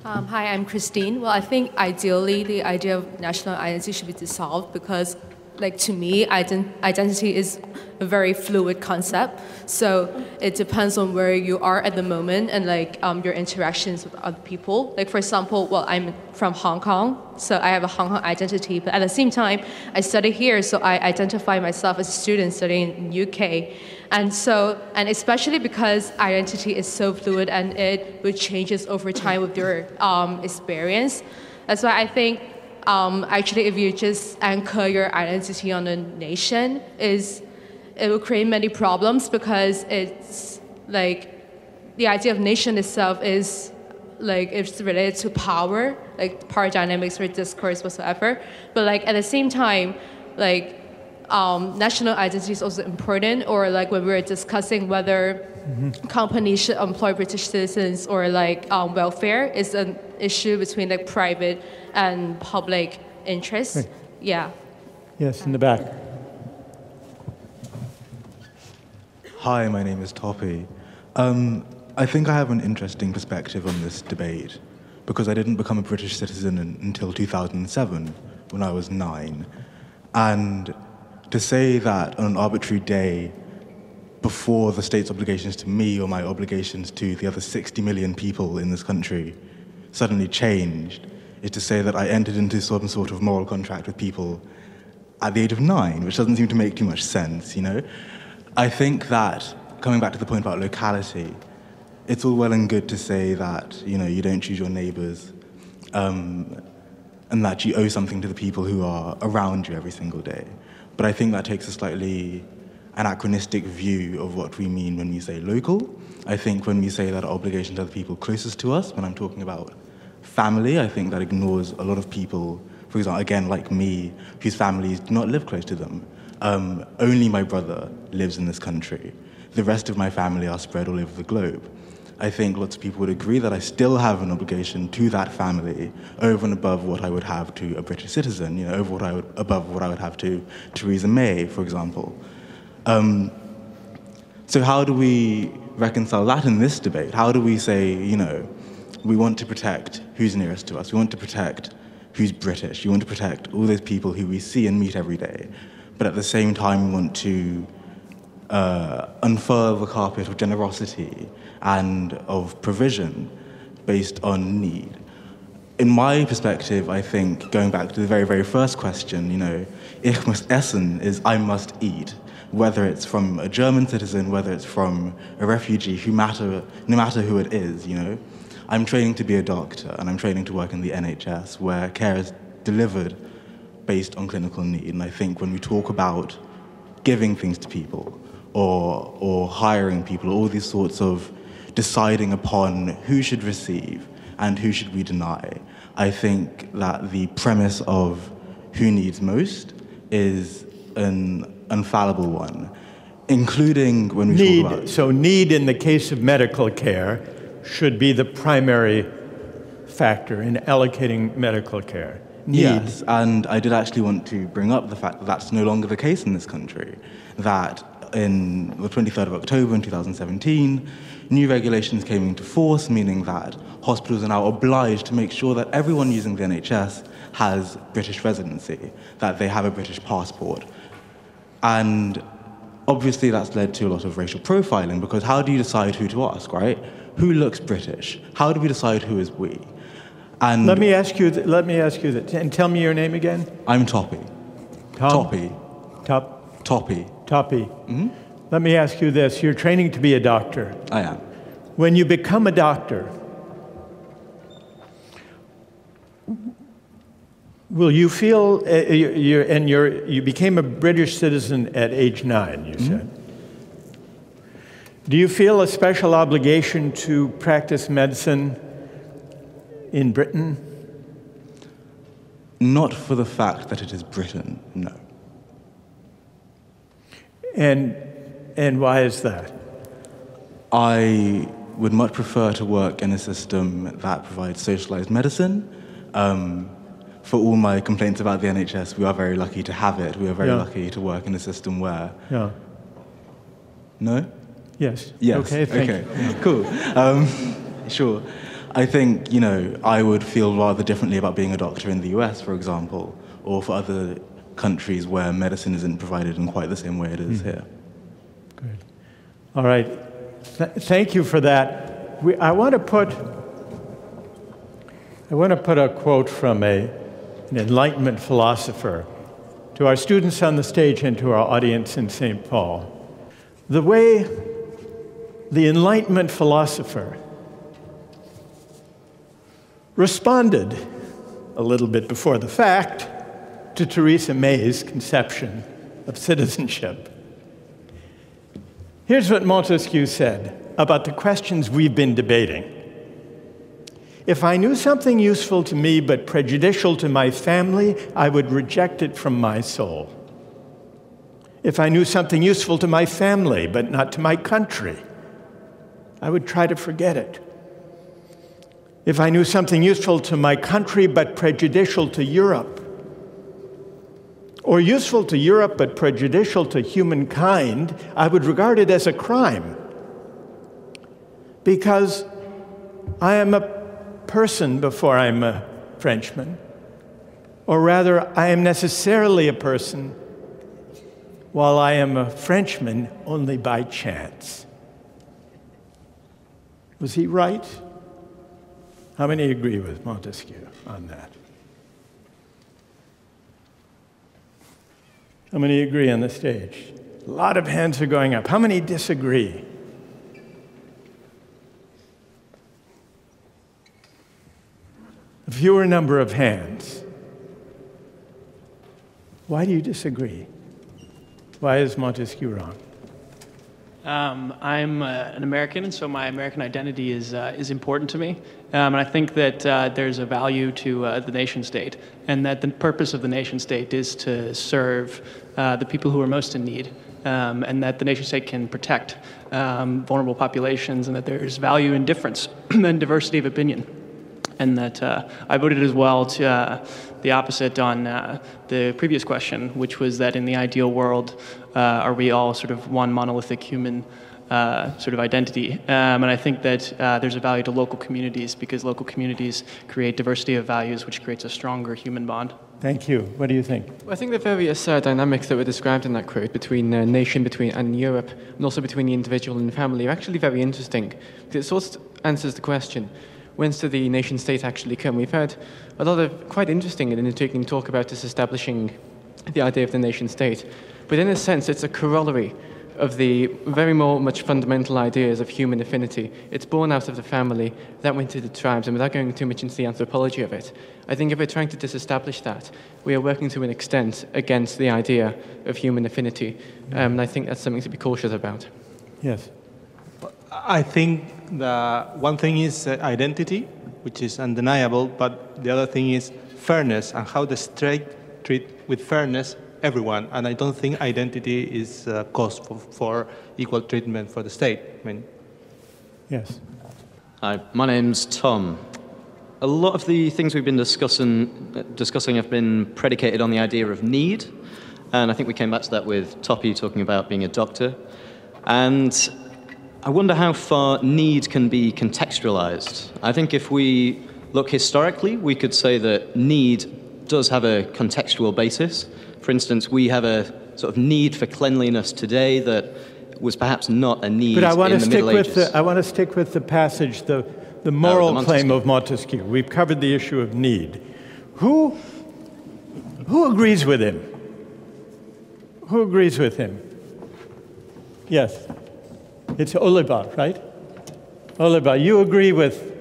Um, hi, I'm Christine. Well, I think ideally the idea of national identity should be dissolved because, like to me, ident- identity is a very fluid concept. So it depends on where you are at the moment and like um, your interactions with other people. Like for example, well, I'm from Hong Kong, so I have a Hong Kong identity. But at the same time, I study here, so I identify myself as a student studying in UK. And so, and especially because identity is so fluid and it, changes over time with your um, experience. That's why I think um, actually if you just anchor your identity on a nation is it will create many problems because it's like the idea of nation itself is like it's related to power, like power dynamics or discourse whatsoever. But like at the same time, like um, national identity is also important, or like when we were discussing whether mm-hmm. companies should employ British citizens or like um, welfare is an issue between like private and public interest. Right. Yeah. Yes, in the back. Hi, my name is Toppy. Um, I think I have an interesting perspective on this debate because I didn't become a British citizen in, until 2007 when I was nine. And to say that on an arbitrary day before the state's obligations to me or my obligations to the other 60 million people in this country suddenly changed is to say that I entered into some sort of moral contract with people at the age of nine, which doesn't seem to make too much sense, you know? I think that, coming back to the point about locality, it's all well and good to say that, you know, you don't choose your neighbors um, and that you owe something to the people who are around you every single day. But I think that takes a slightly anachronistic view of what we mean when we say local. I think when we say that our obligation to the people closest to us, when I'm talking about family, I think that ignores a lot of people, for example, again, like me, whose families do not live close to them. Um, only my brother lives in this country. The rest of my family are spread all over the globe. I think lots of people would agree that I still have an obligation to that family over and above what I would have to a British citizen, you know, over what I would, above what I would have to Theresa May, for example. Um, so how do we reconcile that in this debate? How do we say, you know, we want to protect who's nearest to us, we want to protect who's British, we want to protect all those people who we see and meet every day, but at the same time we want to uh, unfurl the carpet of generosity and of provision based on need. In my perspective, I think, going back to the very, very first question, you know, ich muss essen is I must eat, whether it's from a German citizen, whether it's from a refugee, who matter, no matter who it is, you know. I'm training to be a doctor and I'm training to work in the NHS where care is delivered based on clinical need. And I think when we talk about giving things to people or, or hiring people, all these sorts of deciding upon who should receive and who should we deny. I think that the premise of who needs most is an infallible one, including when we need, talk about. So, need in the case of medical care should be the primary factor in allocating medical care. Need. Yes, and I did actually want to bring up the fact that that's no longer the case in this country. That in the 23rd of October in 2017, new regulations came into force, meaning that hospitals are now obliged to make sure that everyone using the NHS has British residency, that they have a British passport. And obviously that's led to a lot of racial profiling because how do you decide who to ask, right? Who looks British? How do we decide who is we? And let me ask you. Th- let me ask you that. And tell me your name again. I'm Toppy. Tom? Toppy. Top. Toppy. Toppy. Mm-hmm. Let me ask you this: You're training to be a doctor. I am. When you become a doctor, will you feel? Uh, you, you and you're, you became a British citizen at age nine. You Mm-hmm. said. Do you feel a special obligation to practice medicine in Britain? Not for the fact that it is Britain, no. And, and why is that? I would much prefer to work in a system that provides socialized medicine. Um, for all my complaints about the NHS, we are very lucky to have it. We are very Yeah. lucky to work in a system where. Yeah. No? Yes. Yes. Okay, thank okay. Cool. Um, sure. I think, you know, I would feel rather differently about being a doctor in the US, for example, or for other countries where medicine isn't provided in quite the same way it is Hmm. here. All right. Th- thank you for that. We, I want to put I want to put a quote from a, an Enlightenment philosopher to our students on the stage and to our audience in St. Paul. The way the Enlightenment philosopher responded a little bit before the fact to Theresa May's conception of citizenship. Here's what Montesquieu said about the questions we've been debating. If I knew something useful to me but prejudicial to my family, I would reject it from my soul. If I knew something useful to my family but not to my country, I would try to forget it. If I knew something useful to my country but prejudicial to Europe, or useful to Europe but prejudicial to humankind, I would regard it as a crime. Because I am a person before I'm a Frenchman, or rather, I am necessarily a person while I am a Frenchman only by chance. Was he right? How many agree with Montesquieu on that? How many agree on the stage? A lot of hands are going up. How many disagree? A fewer number of hands. Why do you disagree? Why is Montesquieu wrong? Um, I'm uh, an American, and so my American identity is, uh, is important to me. Um, and I think that uh, there's a value to uh, the nation state, and that the purpose of the nation state is to serve uh, the people who are most in need, um, and that the nation state can protect um, vulnerable populations, and that there's value in difference and diversity of opinion. And that uh, I voted as well to uh, the opposite on uh, the previous question, which was that in the ideal world, uh, are we all sort of one monolithic human uh, sort of identity? Um, and I think that uh, there's a value to local communities because local communities create diversity of values, which creates a stronger human bond. Thank you. What do you think? I think the various uh, dynamics that were described in that quote between uh, nation between and Europe, and also between the individual and the family, are actually very interesting. Because it sort of answers the question: Whence did the nation state actually come? We've heard a lot of quite interesting and intriguing talk about this establishing the idea of the nation state, but in a sense, it's a corollary of the very more much fundamental ideas of human affinity. It's born out of the family, that went to the tribes, and without going too much into the anthropology of it, I think if we're trying to disestablish that, we are working to an extent against the idea of human affinity, um, and I think that's something to be cautious about. Yes. I think the one thing is uh, identity, which is undeniable, but the other thing is fairness and how the state treat with fairness everyone. And I don't think identity is a cause for, for equal treatment for the state. I mean, Yes. Hi, my name's Tom. a lot of the things we've been discussing, discussing have been predicated on the idea of need. And I think we came back to that with Toppy talking about being a doctor. And I wonder how far need can be contextualized. I think if we look historically, we could say that need does have a contextual basis. For instance, we have a sort of need for cleanliness today that was perhaps not a need But I want in to the stick Middle with Ages. the, I want to stick with the passage, the, the moral oh, the claim of Montesquieu. We've covered the issue of need. Who, who agrees with him? Who agrees with him? Yes. It's Oliver, right? Oliver, you agree with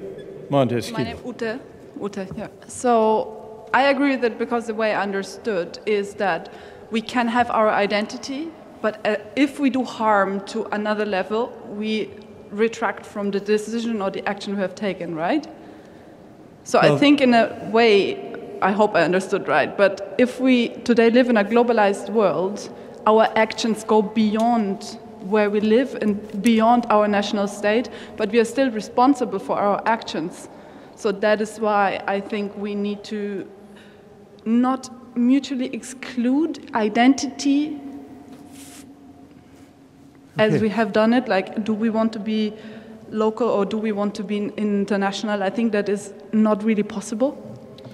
Montesquieu. My name Ute. Ute, yeah. So I agree that because the way I understood is that we can have our identity, but uh, if we do harm to another level, we retract from the decision or the action we have taken, right? So I think in a way, I hope I understood right, but if we today live in a globalized world, our actions go beyond where we live and beyond our national state, but we are still responsible for our actions. So that is why I think we need to not mutually exclude identity as Okay. we have done it. Like, do we want to be local or do we want to be international? I think that is not really possible.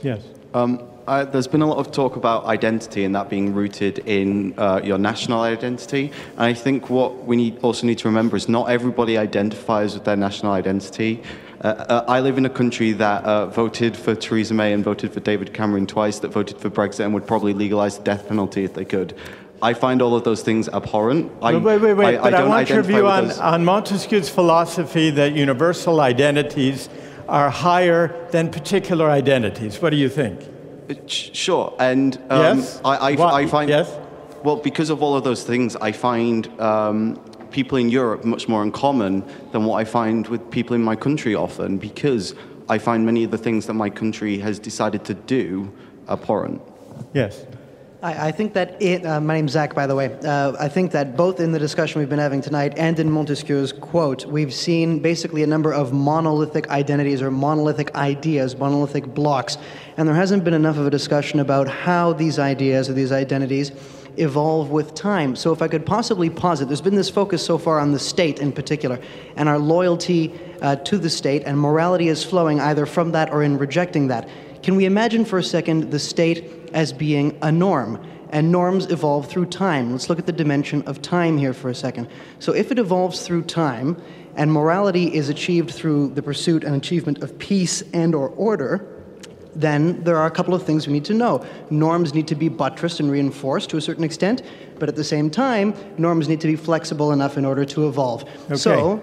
Yes. Um, I, there's been a lot of talk about identity and that being rooted in uh, your national identity. And I think what we need, also need to remember is not everybody identifies with their national identity. Uh, uh, I live in a country that uh, voted for Theresa May and voted for David Cameron twice, that voted for Brexit and would probably legalize the death penalty if they could. I find all of those things abhorrent. I, Wait, wait, wait, wait. I, but I, want your view on, on Montesquieu's philosophy that universal identities are higher than particular identities. What do you think? Sh- Sure, and um, Yes? I, I, What- I find yes? well because of all of those things, I find um, people in Europe much more in common than what I find with people in my country often, because I find many of the things that my country has decided to do abhorrent. Yes. I, I think that it, uh, my name's Zach, by the way. Uh, I think that both in the discussion we've been having tonight and in Montesquieu's quote, we've seen basically a number of monolithic identities or monolithic ideas, monolithic blocks. And there hasn't been enough of a discussion about how these ideas or these identities evolve with time. So, if I could possibly posit, there's been this focus so far on the state in particular, and our loyalty uh, to the state, and morality is flowing either from that or in rejecting that. Can we imagine for a second the state as being a norm? And norms evolve through time. Let's look at the dimension of time here for a second. So, if it evolves through time, and morality is achieved through the pursuit and achievement of peace and or order, then there are a couple of things we need to know. Norms need to be buttressed and reinforced to a certain extent, but at the same time, norms need to be flexible enough in order to evolve. So,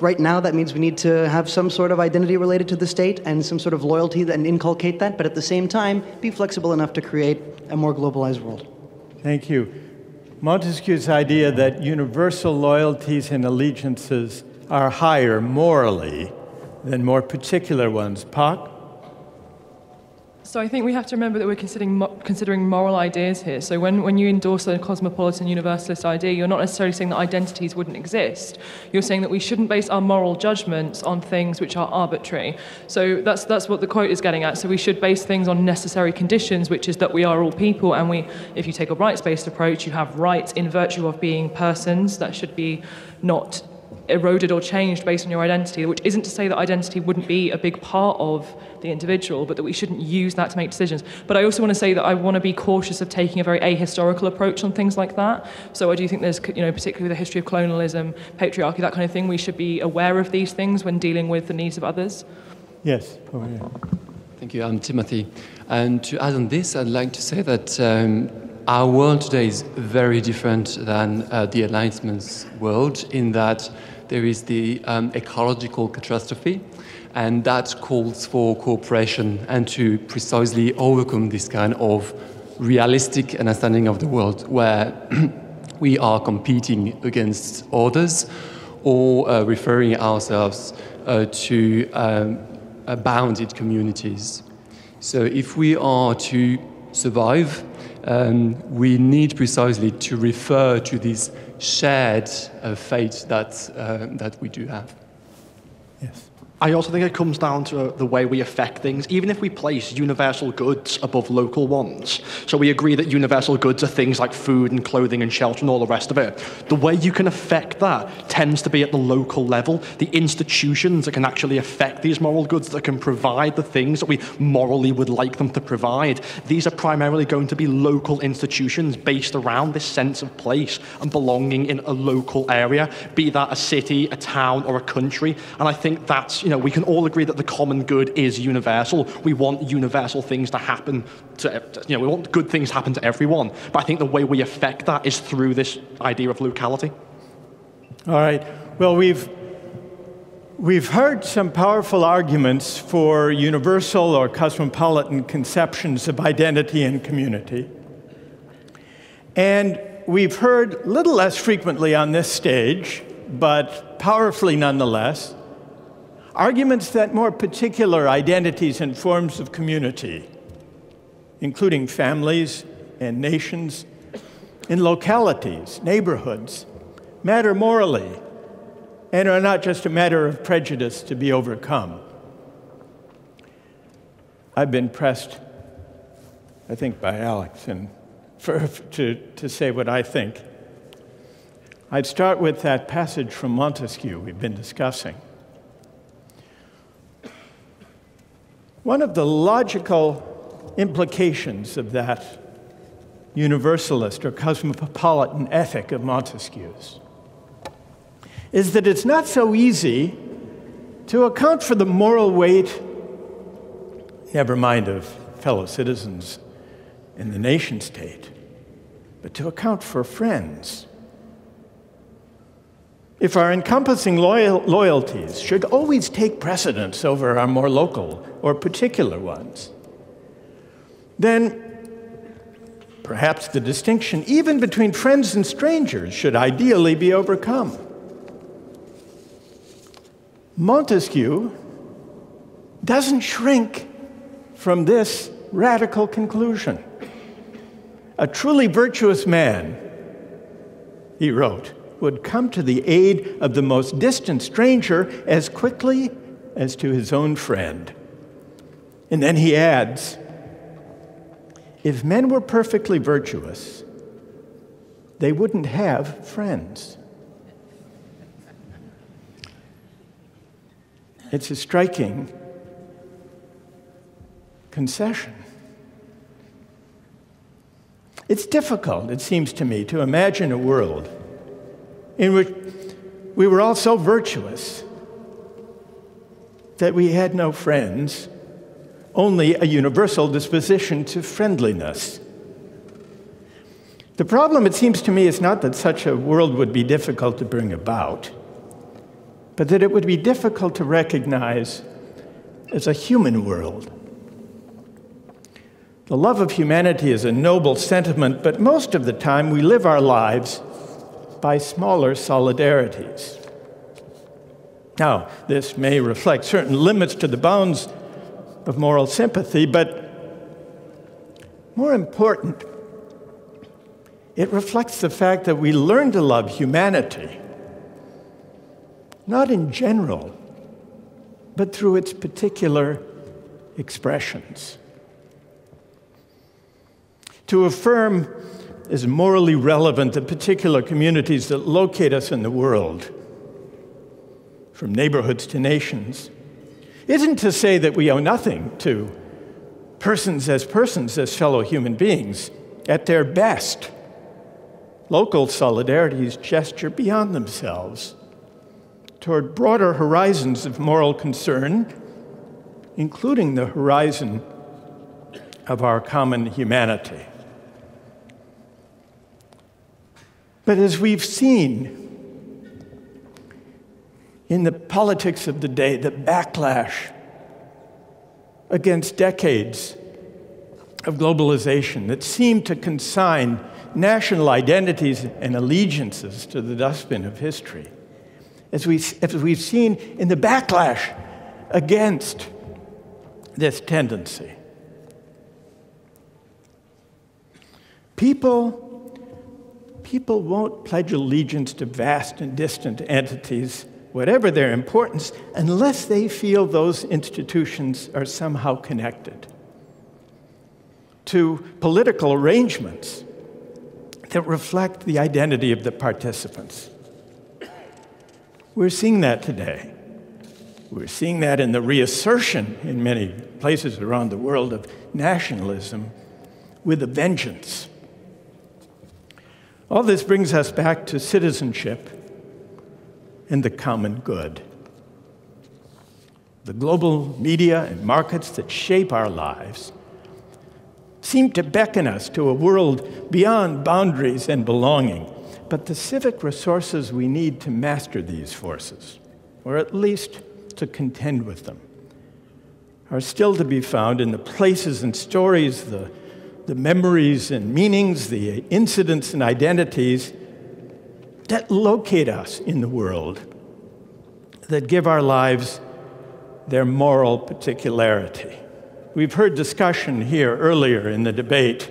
right now, that means we need to have some sort of identity related to the state and some sort of loyalty and inculcate that, but at the same time, be flexible enough to create a more globalized world. Thank you. Montesquieu's idea that universal loyalties and allegiances are higher morally than more particular ones. Puck? So I think we have to remember that we're considering, considering moral ideas here. So when, when you endorse a cosmopolitan universalist idea, you're not necessarily saying that identities wouldn't exist. You're saying that we shouldn't base our moral judgments on things which are arbitrary. So that's, that's what the quote is getting at. So we should base things on necessary conditions, which is that we are all people, and we, if you take a rights-based approach, you have rights in virtue of being persons. That should be not eroded or changed based on your identity, which isn't to say that identity wouldn't be a big part of the individual, but that we shouldn't use that to make decisions. But I also want to say that I want to be cautious of taking a very ahistorical approach on things like that. So I do think there's, you know, particularly with the history of colonialism, patriarchy, that kind of thing, we should be aware of these things when dealing with the needs of others. Yes, over here. Thank you. I'm Timothy. And to add on this, I'd like to say that um, our world today is very different than uh, the Enlightenment's world in that there is the um, ecological catastrophe, and that calls for cooperation and to precisely overcome this kind of realistic understanding of the world where we are competing against others or uh, referring ourselves uh, to um, uh, bounded communities. So if we are to survive, um, we need precisely to refer to this shared uh, fate that, uh, that we do have. Yes. I also think it comes down to uh, the way we affect things. Even if we place universal goods above local ones, so we agree that universal goods are things like food and clothing and shelter and all the rest of it, the way you can affect that tends to be at the local level. The institutions that can actually affect these moral goods, that can provide the things that we morally would like them to provide, these are primarily going to be local institutions based around this sense of place and belonging in a local area, be that a city, a town, or a country. And I think that's, you know, we can all agree that the common good is universal. We want universal things to happen to, you know, we want good things to happen to everyone. But I think the way we affect that is through this idea of locality. All right. Well, we've We've heard some powerful arguments for universal or cosmopolitan conceptions of identity and community. And we've heard little less frequently on this stage, but powerfully nonetheless, arguments that more particular identities and forms of community, including families and nations, in localities, neighborhoods, matter morally and are not just a matter of prejudice to be overcome. I've been pressed, I think, by Alex and for, to, to say what I think. I'd start with that passage from Montesquieu we've been discussing. One of the logical implications of that universalist or cosmopolitan ethic of Montesquieu's is that it's not so easy to account for the moral weight, never mind of fellow citizens in the nation state, but to account for friends. If our encompassing loyal, loyalties should always take precedence over our more local or particular ones, then perhaps the distinction, even between friends and strangers, should ideally be overcome. Montesquieu doesn't shrink from this radical conclusion. A truly virtuous man, he wrote, would come to the aid of the most distant stranger as quickly as to his own friend. And then he adds if men were perfectly virtuous, they wouldn't have friends. It's a striking concession. It's difficult, it seems to me, to imagine a world in which we were all so virtuous that we had no friends, only a universal disposition to friendliness. The problem, it seems to me, is not that such a world would be difficult to bring about but that it would be difficult to recognize as a human world. The love of humanity is a noble sentiment, but most of the time we live our lives by smaller solidarities. Now, this may reflect certain limits to the bounds of moral sympathy, but more important, it reflects the fact that we learn to love humanity not in general, but through its particular expressions. To affirm as morally relevant the particular communities that locate us in the world, from neighborhoods to nations, isn't to say that we owe nothing to persons as persons, as fellow human beings. At their best, local solidarities gesture beyond themselves toward broader horizons of moral concern, including the horizon of our common humanity. But as we've seen in the politics of the day, the backlash against decades of globalization that seemed to consign national identities and allegiances to the dustbin of history as, we, as we've seen in the backlash against this tendency. People, people won't pledge allegiance to vast and distant entities whatever their importance, unless they feel those institutions are somehow connected to political arrangements that reflect the identity of the participants. We're seeing that today. We're seeing that in the reassertion in many places around the world of nationalism with a vengeance. All this brings us back to citizenship and the common good. The global media and markets that shape our lives seem to beckon us to a world beyond boundaries and belonging. But the civic resources we need to master these forces, or at least to contend with them, are still to be found in the places and stories, the, the memories and meanings, the incidents and identities that locate us in the world, that give our lives their moral particularity. We've heard discussion here earlier in the debate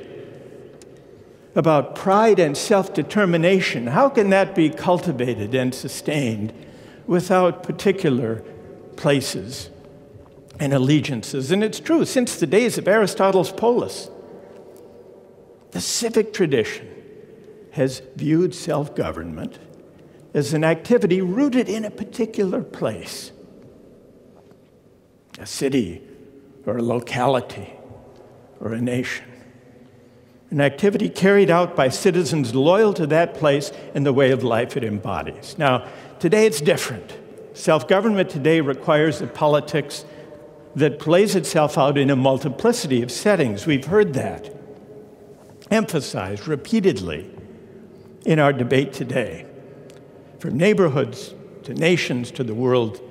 about pride and self determination. How can that be cultivated and sustained without particular places and allegiances? And it's true, since the days of Aristotle's polis, the civic tradition has viewed self government as an activity rooted in a particular place a city or a locality or a nation. An activity carried out by citizens loyal to that place and the way of life it embodies. Now, today it's different. Self government today requires a politics that plays itself out in a multiplicity of settings. We've heard that emphasized repeatedly in our debate today. From neighborhoods to nations to the world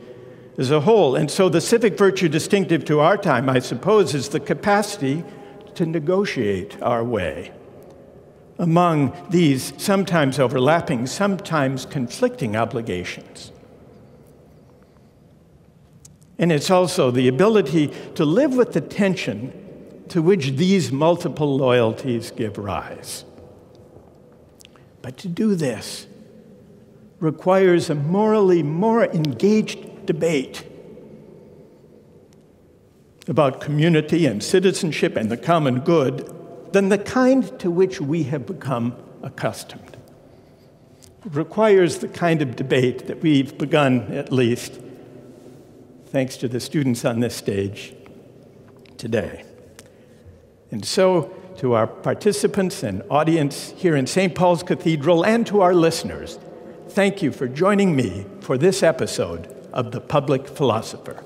as a whole. And so the civic virtue distinctive to our time, I suppose, is the capacity to negotiate our way among these sometimes overlapping, sometimes conflicting obligations. And it's also the ability to live with the tension to which these multiple loyalties give rise. But to do this requires a morally more engaged debate about community and citizenship and the common good than the kind to which we have become accustomed. It requires the kind of debate that we've begun, at least, thanks to the students on this stage today. And so, to our participants and audience here in St. Paul's Cathedral and to our listeners, thank you for joining me for this episode of The Public Philosopher.